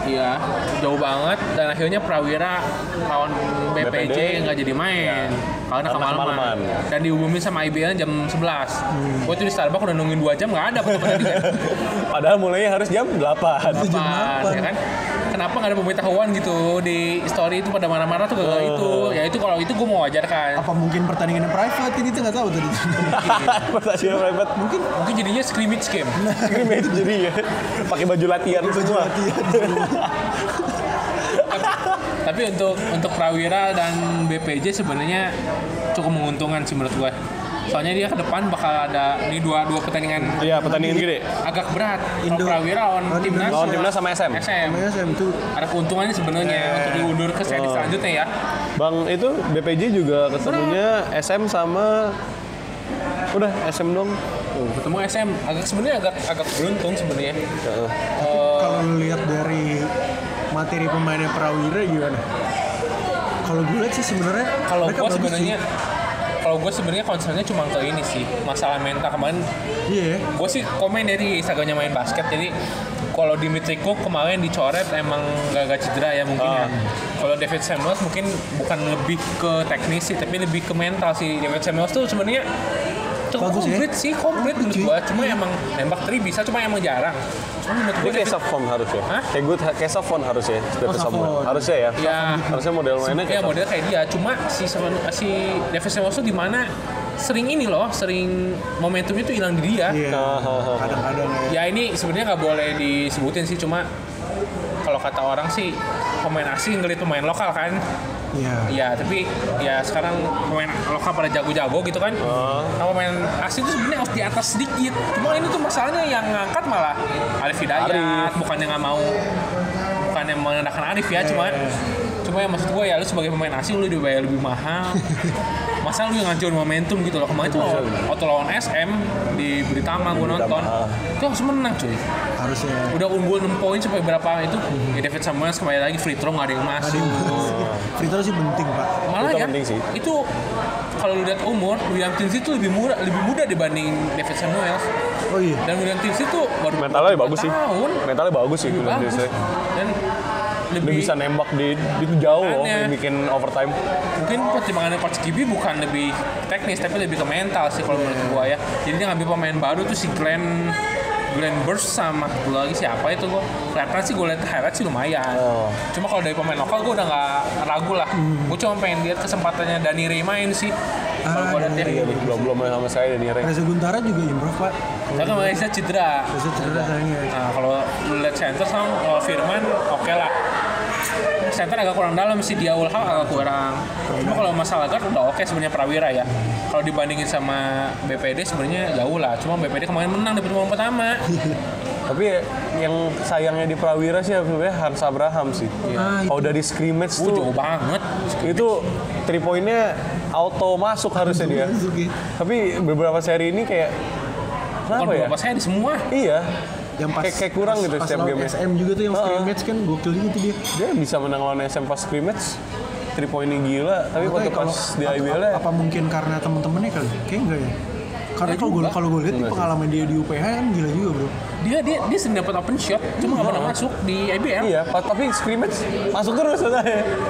Iya, jauh banget dan akhirnya Prawira lawan BPJ nggak jadi main karena Karena kemalaman. kemalaman. Dan diumumin sama IBL jam 11. Hmm. Gue tuh di Starbucks udah nungguin 2 jam nggak ada. Padahal mulainya harus jam 8. Apa, ya kan? Kenapa nggak ada pemberitahuan gitu di story itu pada marah-marah tuh gara itu. Ya itu kalau itu gue mau wajarkan. Apa mungkin pertandingan private ini tuh nggak tahu tadi. Pertandingan private mungkin Mungkin jadinya scrimmage game. scrimmage jadi ya. Pakai baju latihan semua. Tapi untuk untuk Prawira dan BPJ sebenarnya cukup menguntungkan sih menurut gue. Soalnya dia ke depan bakal ada ini dua dua pertandingan Iya, pertandingan gede. agak berat. Indo- Prawira lawan timnas, Lawan timnas sama SM. SM. SM tuh Ada keuntungannya sebenarnya untuk diundur ke seri selanjutnya ya. Bang itu BPJ juga ketemunya SM sama udah SM dong. Ketemu SM agak sebenarnya agak agak beruntung sebenarnya. Heeh. kalau lihat dari materi pemainnya Prawira gimana? Kalau gue lihat sih sebenarnya Kalau mereka gue bagus sebenarnya kalau gue sebenarnya concernnya cuma ke ini sih masalah mental kemarin. Iya. gue sih komen dari Instagramnya main basket jadi kalau Dimitri Cook kemarin dicoret emang gak, cedera ya mungkin ya Ah. kalau David Samuels mungkin bukan lebih ke teknis sih tapi lebih ke mental sih David Samuels tuh sebenarnya cukup Bagus ya? komplit sih komplit menurut gue cuma emang nembak tri bisa cuma emang jarang cuma menurut Dia gue kayak Safon harusnya. Hah? Kayak good kayak Safon harusnya. Safon. Safon. Harusnya ya. Ya. Harusnya model mainnya ya kayak Safon. model kayak dia cuma si si Samuels tuh di mana sering ini loh sering momentumnya tuh hilang di dia Iya. Kadang-kadang ya. ya ini sebenarnya nggak boleh disebutin sih cuma kalau kata orang sih pemain asing ngelit pemain lokal kan Iya. ya tapi ya sekarang pemain lokal pada jago-jago gitu kan. Nah, pemain asing itu sebenarnya harus di atas sedikit. Cuma ini tuh masalahnya yang ngangkat malah Arif Hidayat Arif. bukannya nggak mau bukannya menandakan Arif ya cuma cuma cuma ya maksud gue ya lu sebagai pemain asing lu dibayar lebih mahal masa lu yang ngancurin momentum gitu loh kemarin tuh waktu lawan SM di Britama gue nonton itu langsung menang cuy. Harusnya. Udah unggul 6 poin sampai berapa itu ya David Samuels kembali lagi free throw nggak ada yang masuk. free throw sih penting pak. Malah ya penting sih. itu kalau lu lihat umur William Tinsley itu lebih muda lebih muda dibanding David Samuels. Oh iya. Dan William Tinsley tuh baru Mentalnya 22 bagus sih. tahun. Mentalnya bagus sih. William bagus. Tinsley. Dia lebih bisa nembak di, di jauh loh, bikin overtime. mungkin pertimbangan Coach Gibi bukan lebih teknis tapi lebih ke mental sih kalau menurut gua ya. Jadi dia ngambil pemain baru tuh si Glenn Glenn Burst sama satu lagi siapa itu gua. Kelihatan sih gua lihat highlight sih lumayan. Oh. cuma kalau dari pemain lokal gua udah nggak ragu lah. Gua cuma pengen lihat kesempatannya Dani Ray main sih. Kalau gua lihat Iya, ya belum belum main sama saya dan Rek. Reza Guntara juga improve pak. Karena Malaysia cedera. Reza cedera sayangnya. Nah, kalau lu lihat center sama kalau Firman oke lah. Center agak kurang dalam sih dia Ulhak agak kurang. Cuma kalau masalah guard udah oke sebenarnya Prawira ya. Kalau dibandingin sama BPD sebenarnya jauh lah. Cuma BPD kemarin menang di pertemuan pertama. Tapi yang sayangnya di Prawira sih sebenarnya Hans Abraham sih. Ah, Kalau dari scrimmage Uh, tuh jauh banget. itu three pointnya auto masuk harusnya dia. Oke. Tapi beberapa seri ini kayak kenapa Bukan ya? beberapa saya di semua. Iya. Yang pas Kayak- kayak kurang gitu pas setiap lawan game-nya. SM juga tuh yang Heeh. scrimmage kan gokil gitu dia Dia bisa menang lawan SM pas scrimmage. Three pointnya gila, tapi waktu pas di apa- IBL apa, mungkin karena temen-temennya kali kayak enggak ya karena kalau gue kalau gue lihat nih pengalaman dia di UPH kan gila juga bro Dia dia dia sering dapat open shot, cuma nggak pernah masuk di IBL. Iya, tapi scrimmage masuk terus.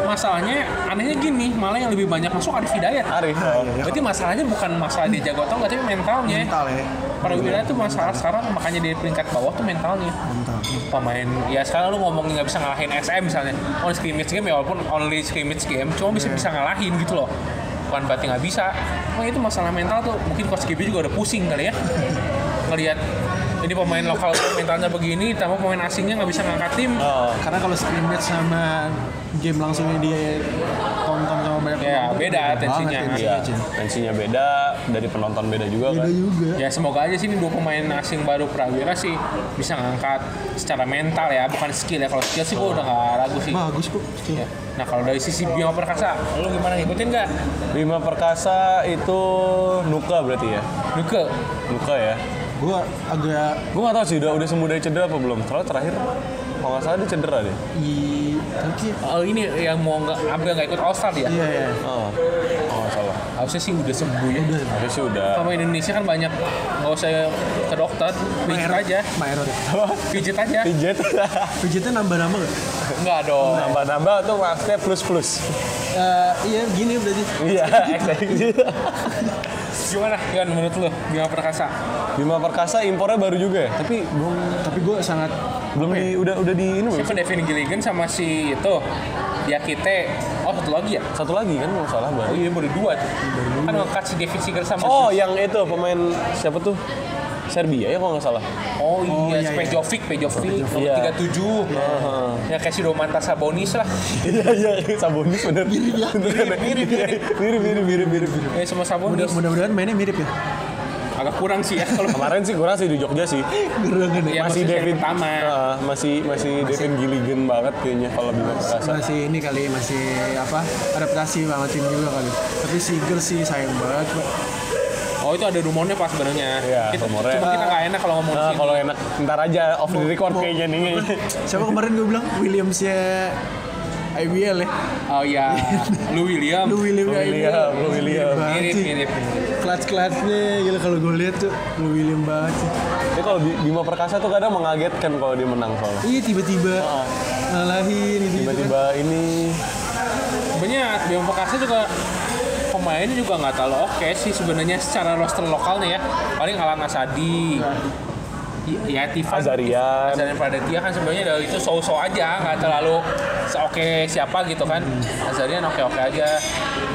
Masalahnya anehnya gini, malah yang lebih banyak masuk Arif Hidayat. Arif. Oh. iya. Berarti masalahnya bukan masalah dia jago atau enggak, tapi mentalnya. mental ya Wilayah itu masalah sekarang makanya di peringkat bawah tuh mentalnya. mental Pemain ya sekarang lu ngomongin nggak bisa ngalahin SM misalnya. On scrimmage game ya walaupun only scrimmage game, cuma bisa bisa ngalahin gitu loh. Bukan berarti nggak bisa. Cuma itu masalah mental tuh mungkin coach Gibi juga udah pusing kali ya. Ngelihat ini pemain lokal mentalnya begini, tambah pemain asingnya nggak bisa ngangkat tim. Oh. karena kalau scrimmage sama game langsungnya dia tonton banyak Ya, beda tensinya. Iya, Cin. tensinya beda, dari penonton beda juga beda kan. juga Ya semoga aja sih ini dua pemain asing baru Prawira sih bisa ngangkat secara mental ya, bukan skill ya. Kalau skill sih gue udah gak ragu sih. bagus kok Ya. Nah kalau dari sisi Bima Perkasa, lu gimana ngikutin nggak? Bima Perkasa itu Nuka berarti ya? Nuke, Nuka ya? gue agak Gue gak tau sih udah, udah sembuh dari cedera apa belum. Soalnya terakhir kalau nggak salah dia cedera deh. i tapi oh ini yang mau nggak ambil nggak ikut All Star ya? iya ya Oh, kalau nggak salah. Harusnya sih udah sembuh ya. Harusnya sih udah. Pemain Indonesia kan banyak nggak usah ke dokter, pijit aja, Pak Erot pijit aja. Pijet. pijitnya nambah-nambah gak? Enggak dong. Nambah-nambah tuh maksudnya plus-plus. Eh, iya gini berarti Iya, exactly. Gimana? Gimana menurut lu Bima Perkasa? Bima Perkasa impornya baru juga ya? Tapi belum tapi gue sangat belum di udah udah di ini belum? Siapa Devin Gilligan sama si itu Diakite Oh satu lagi ya? Satu lagi kan nggak salah Oh baru. iya baru dua tuh Kan ngekat si David Seager sama Oh, yang itu pemain siapa tuh? Serbia ya kalau nggak salah. Oh iya, iya, si iya. Pejovic, Pejovic, nomor Iya. 37 Ya kayak si Domantas Sabonis lah Iya iya Sabonis bener. Mirip ya. Mirip mirip mirip mirip mirip mirip. Ya sama Sabonis mudah-mudahan mainnya mirip ya Agak kurang sih ya kalau Kemarin sih kurang sih di Jogja sih. gerangan Ya, masih yang David pertama. Ah, masih masih David Gilligan banget kayaknya kalau Bima Perkasa. masih ini kali masih apa adaptasi sama tim juga kali tapi Seager sih sayang banget Pak. Oh itu ada rumornya pas sebenarnya Iya, Kita- rumornya. Cuma kita nggak enak kalau ngomong Nah, kalau enak ntar aja off the record mau- kayaknya nih. siapa kemarin gue bilang Williamsnya IBL ya? Oh iya. Lu William. Lu William Lu William, lu William. Mirip, mirip clutch clutchnya gila kalau gue lihat tuh lu William banget sih. Tapi kalau Bi- Bima Perkasa tuh kadang mengagetkan kalau dia menang soalnya. iya tiba-tiba ngalahin gitu Tiba-tiba ini. Sebenarnya Bima Perkasa juga pemainnya juga nggak terlalu oke sih sebenarnya secara roster lokalnya ya. Paling Alan Asadi ya Tivan Azarian. Azarian Praditya kan sebenarnya dari itu so-so aja nggak terlalu oke siapa gitu kan Azarian oke-oke aja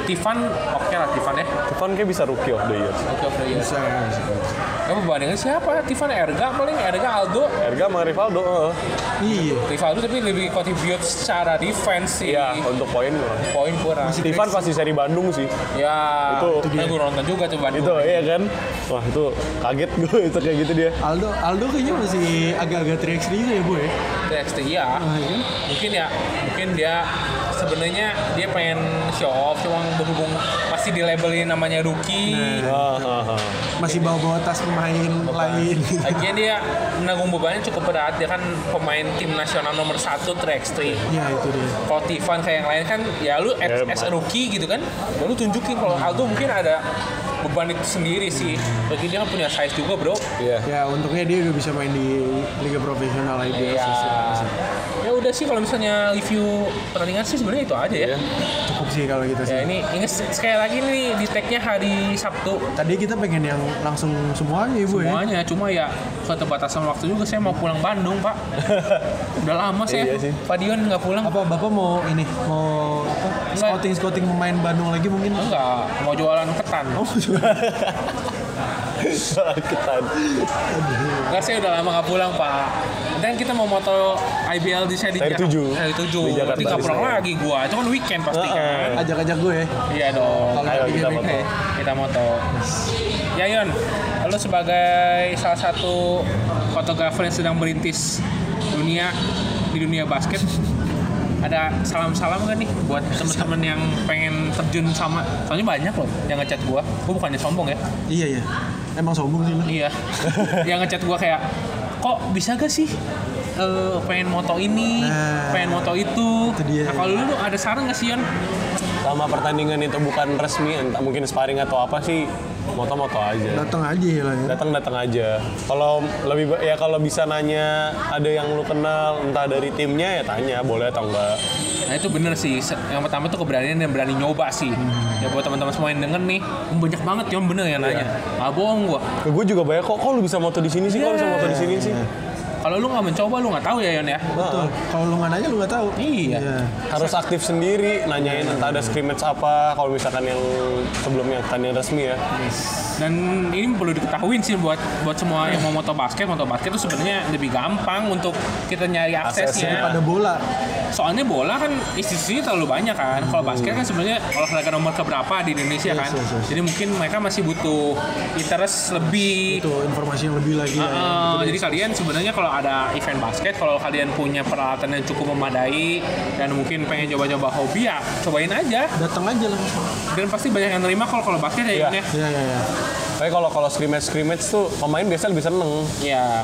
Tivan oke lah Tivan ya Tuhan kayak bisa rookie of the year. oke oke ya bisa bisa, bisa. Kamu bandingin siapa? Tivan Erga paling? Erga Aldo? Erga sama Rivaldo. iya. Rivaldo tapi lebih contribute secara defense sih. Iya, untuk poin kurang. poin kurang. Tivan pasti seri Bandung sih. ya Itu- itu gue nonton juga tuh Bandung. Itu iya kan? Wah itu kaget gue itu kayak gitu dia. Aldo Aldo kayaknya masih agak-agak 3x3 gitu ya bu ya? TXT iya. Ah, iya. mungkin ya mungkin dia sebenarnya dia pengen show off cuma berhubung masih di labelin namanya rookie Ah, ah, ah. Masih bawa-bawa tas pemain lain. Lagian dia menanggung bebannya cukup berat dia kan pemain tim nasional nomor satu 3x3 Ya itu dia. kalau Tivan kayak yang lain kan ya lu as, Ya, as rookie gitu kan ya lu tunjukin kalau Aldo mungkin ada beban itu sendiri sih lagi dia kan punya size juga bro Iya. Ya untungnya dia udah bisa main di liga profesional IBL Iya. Sih. Udah sih kalau misalnya review pertandingan sih sebenarnya itu aja ya. Iya. Cukup sih kalau gitu sih. Ya ini ingat sekali lagi nih di tag-nya hari Sabtu Tadi kita pengen yang langsung semuanya ibu ya. semuanya cuma ya keterbatasan waktu juga saya mau pulang Bandung pak udah lama saya Iya sih. Pak Dion nggak pulang Apa bapak mau ini mau apa? Enggak. Scouting scouting pemain Bandung lagi mungkin? enggak mau jualan ketan Oh, Ketan. enggak saya udah lama nggak pulang pak dan kita mau moto IBL di saya di Seri Jakarta. tujuh. Seri tujuh. Di Jakarta di pulang lagi gua. Itu kan weekend pasti kan. Ajak-ajak gue ya. iya dong. Kalau Ayo lagi kita week. kita moto. Ya Yon lu sebagai salah satu fotografer yang sedang merintis dunia di dunia basket ada salam-salam gak nih buat temen-temen yang pengen terjun sama? Soalnya banyak loh yang ngechat gua. Gua bukannya sombong ya? Iya iya. Emang sombong sih iya. Yang ngechat gua kayak kok bisa gak sih? Eh, pengen moto ini Nah, pengen moto itu, itu dia. nah kalau lu ada saran gak sih Yon? Sama pertandingan itu bukan resmi, entah mungkin sparring atau apa sih, moto-moto aja. Datang aja ya lah ya. Datang datang aja. Kalau lebih ya kalau bisa nanya ada yang lu kenal entah dari timnya ya tanya boleh atau enggak. Nah itu bener sih. Yang pertama tuh keberanian dan berani nyoba sih. Ya buat teman-teman semua yang denger nih, banyak banget yang bener yang nanya. Ah bohong gua. Ke gue juga banyak kok, kok lu bisa moto di sini sih? Kok lu bisa moto di sini sih? Kalau lu nggak mencoba, lu nggak tahu ya Yon ya. Betul. Kalau lu nggak nanya lu nggak tahu. Iya. Harus aktif sendiri, nanyain entah ada scrimmage apa. Kalau misalkan yang sebelumnya pertandingan resmi ya. Dan ini perlu diketahuin sih buat buat semua yang mau moto basket, moto basket itu sebenarnya lebih gampang untuk kita nyari aksesnya. Pada bola. Soalnya bola kan institusinya terlalu banyak kan. Kalau basket kan sebenarnya olahraga nomor keberapa di Indonesia kan. yes, yes. Jadi mungkin mereka masih butuh interest lebih Itu informasi yang lebih lagi ya. Uh, jadi kalian sebenarnya kalau ada event basket, kalau kalian punya peralatan yang cukup memadai dan mungkin pengen coba-coba hobi ya cobain aja. Datang aja langsung. Dan pasti banyak yang nerima kalau kalau basket ya. Iya. Ya. Iya iya iya. Tapi kalau kalau scrimmage scrimmage tuh pemain biasa lebih seneng Ya,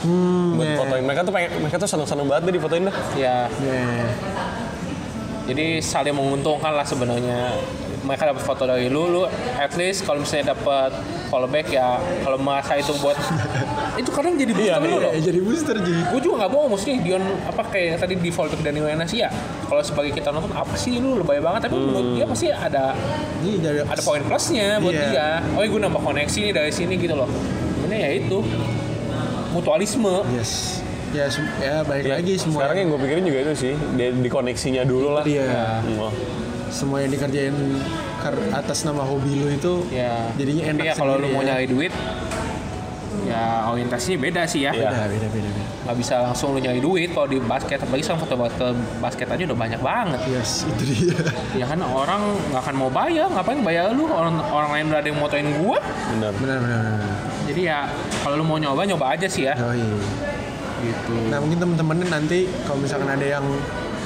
buat iya. fotoin. Mereka tuh pengen, mereka tuh seneng seneng banget deh difotoin dah. ya. Iya, iya, iya. Jadi saling menguntungkan lah sebenarnya. Mereka dapat foto dari lu, lu at least kalau misalnya dapat fallback ya kalau merasa itu buat itu kadang jadi booster lu loh. Eh, jadi booster Ji. gue juga nggak bohong maksudnya Dion apa kayak yang tadi di fallback dari Wenas ya kalau sebagai kita nonton apa sih lu lebay banget tapi menurut dia pasti ada Ini dari ada poin plusnya buat Iya. dia oh gue nambah koneksi nih dari sini gitu loh ini ya itu mutualisme Yes. Ya, ya balik Ya, lagi semua. Sekarang yang gue pikirin juga itu sih, di, di koneksinya dulu lah. Iya. Oh. Semua yang dikerjain atas nama hobi lu itu ya jadinya Tapi enak ya kalau lu sendiri mau ya. nyari duit ya orientasinya beda sih ya Iya. Beda, beda, beda, beda. nggak bisa langsung lu nyari duit kalau di basket apalagi sekarang foto ke basket aja udah banyak banget Yes, itu dia. ya kan orang nggak akan mau bayar ngapain bayar lu orang orang lain udah ada yang motoin gua Bener. benar, benar, benar. jadi ya kalau lu mau nyoba nyoba aja sih ya Oh, iya. gitu Nah mungkin temen-temen nanti kalau misalkan ada yang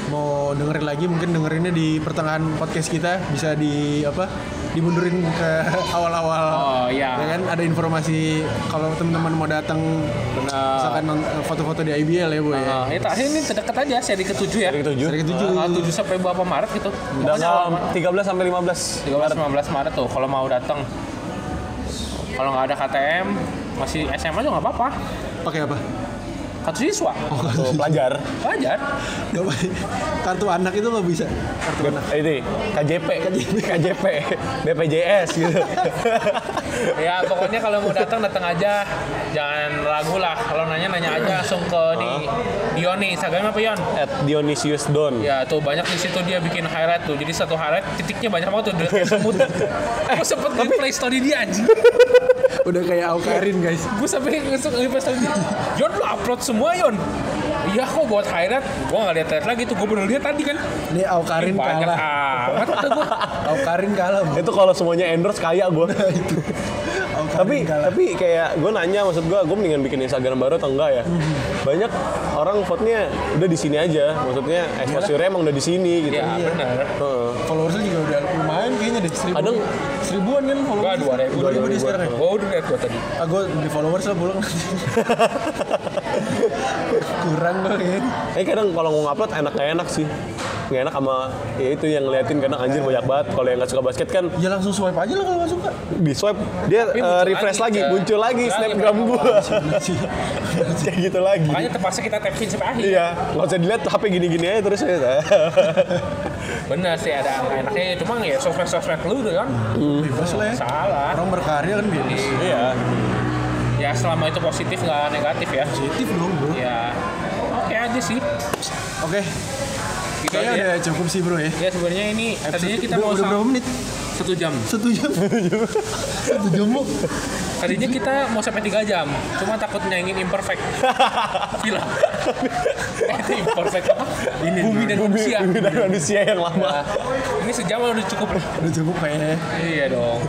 mau dengerin lagi mungkin dengerinnya di pertengahan podcast kita bisa di apa dimundurin ke awal-awal. Oh, iya. ya kan? Ada informasi kalau teman-teman mau datang misalkan non- foto-foto di IBL ya bu ya? Nah, itu akhirnya ini terdekat aja seri ketujuh ya? Seri ketujuh. Seri ketujuh. Tanggal 7 sampai berapa Maret gitu. Tanggal 13 sampai 15. 13 15 Maret. tuh kalau mau datang. Kalau nggak ada KTM masih SMA juga nggak apa-apa. Pakai apa kartu siswa Tuh, pelajar. wajar Nggak pakai kartu anak itu nggak bisa kartu anak Eh, Ini KJP, KJP, BPJS gitu. ya pokoknya kalau mau datang datang aja jangan ragu lah kalau nanya nanya aja langsung ke di Dion nih Instagram apa Yon At Dionysius Don. Ya tuh banyak di situ dia bikin highlight tuh. Jadi satu highlight titiknya banyak banget tuh. Semut. Gue sempet nge play story dia anjing. udah kayak Aukarin guys Gue sampai nge play story dia. Yon lu upload semua Yon. Iya kok buat highlight. Gue gak lihat highlight lagi tuh. Gue bener lihat tadi kan. ini Aukarin banyak kalah amat kata gue. Aukarin kalah Bu. Itu kalau semuanya endorse kaya gue. Aukarin tapi tapi kayak gue nanya maksud gue gue mendingan bikin Instagram baru atau enggak ya banyak orang vote-nya udah di sini aja maksudnya exposure emang udah di sini gitu Ya benar. Heeh. followersnya juga udah seribu Kadang- seribuan kan Gua followers dua ribu. dua ribu dia sekarang ya? Gua udah liat gua tadi. ah gue di followers lah pulang kurang gue kayaknya. Eh kadang kalau mau ngupload enak gak enak sih. Nggak enak sama ya itu yang ngeliatin kadang anjir banyak banget. Kalau yang nggak suka basket kan ya langsung swipe aja lah kalau nggak suka. Di swipe dia muncul refresh lagi, muncul lagi snapgram Bang. gua. Kayak gitu lagi. Makanya terpaksa kita tapin sampai akhir. iya nggak usah dilihat HP gini-gini aja terus ya Bener sih ada angka enaknya. Cuma ya sosmed-sosmed lu udah kan. bebas lah ya. Salah. orang berkarya kan bebas. Iya. Ya selama itu positif nggak negatif ya. positif dong bro. Ya oke aja sih. oke. Gitu kayaknya udah cukup sih bro ya. Ya sebenarnya ini tadinya kita mau udah berapa menit satu jam. satu jam satu jam bu Tadinya kita mau sampai tiga jam, cuma takut nyanyiin imperfect. Eh, itu imperfect apa? Ini bumi dan manusia. bumi dan manusia yang lama Nah, ini sejam udah cukup. udah cukup kayaknya iya dong.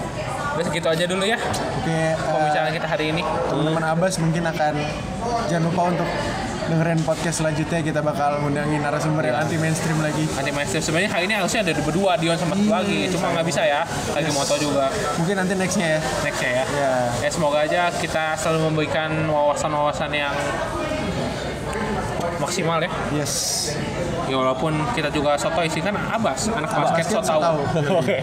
Udah segitu aja dulu ya oke eh, pembicaraan kita hari ini. teman-teman Abbas mungkin akan jangan lupa untuk dengerin podcast selanjutnya kita bakal ngundangin narasumber yang anti mainstream lagi. Anti mainstream. Sebenarnya hari ini harusnya ada berdua Dion sama satu lagi, cuma nggak bisa ya. Lagi moto juga. Mungkin nanti nextnya ya. Nextnya ya. ya Ya semoga aja kita selalu memberikan wawasan-wawasan yang maksimal ya. yes Ya walaupun kita juga sotoy sih kan Abas, anak basket so so tahu. oke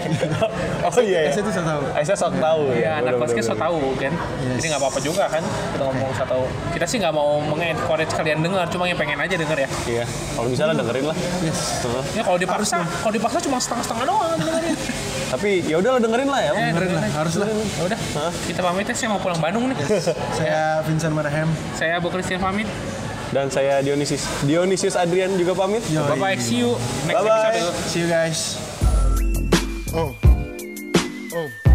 oh iya ya saya tuh saya tahu Eh, saya sok tahu Iya, ya anak Bener, basket bener, so tahu kan. Jadi nggak apa-apa juga kan kita ngomong so tahu. Kita sih nggak mau mengencourage kalian dengar, cuma yang pengen aja denger ya. iya kalau bisa lah dengerin lah. Ya kalau dipaksa, kalau dipaksa cuma setengah-setengah doang dengerin. tapi ya udah lah dengerin lah ya Ya, dengerin lah harus lah Ya udah, kita pamit ya. Saya mau pulang Bandung nih. saya Vincent Manahem Saya Bu Christian pamit. Dan saya Dionysius Dionysius Adrian juga pamit Yo. Bye bye, see you next Bye-bye. episode. see you guys Uh. Uh.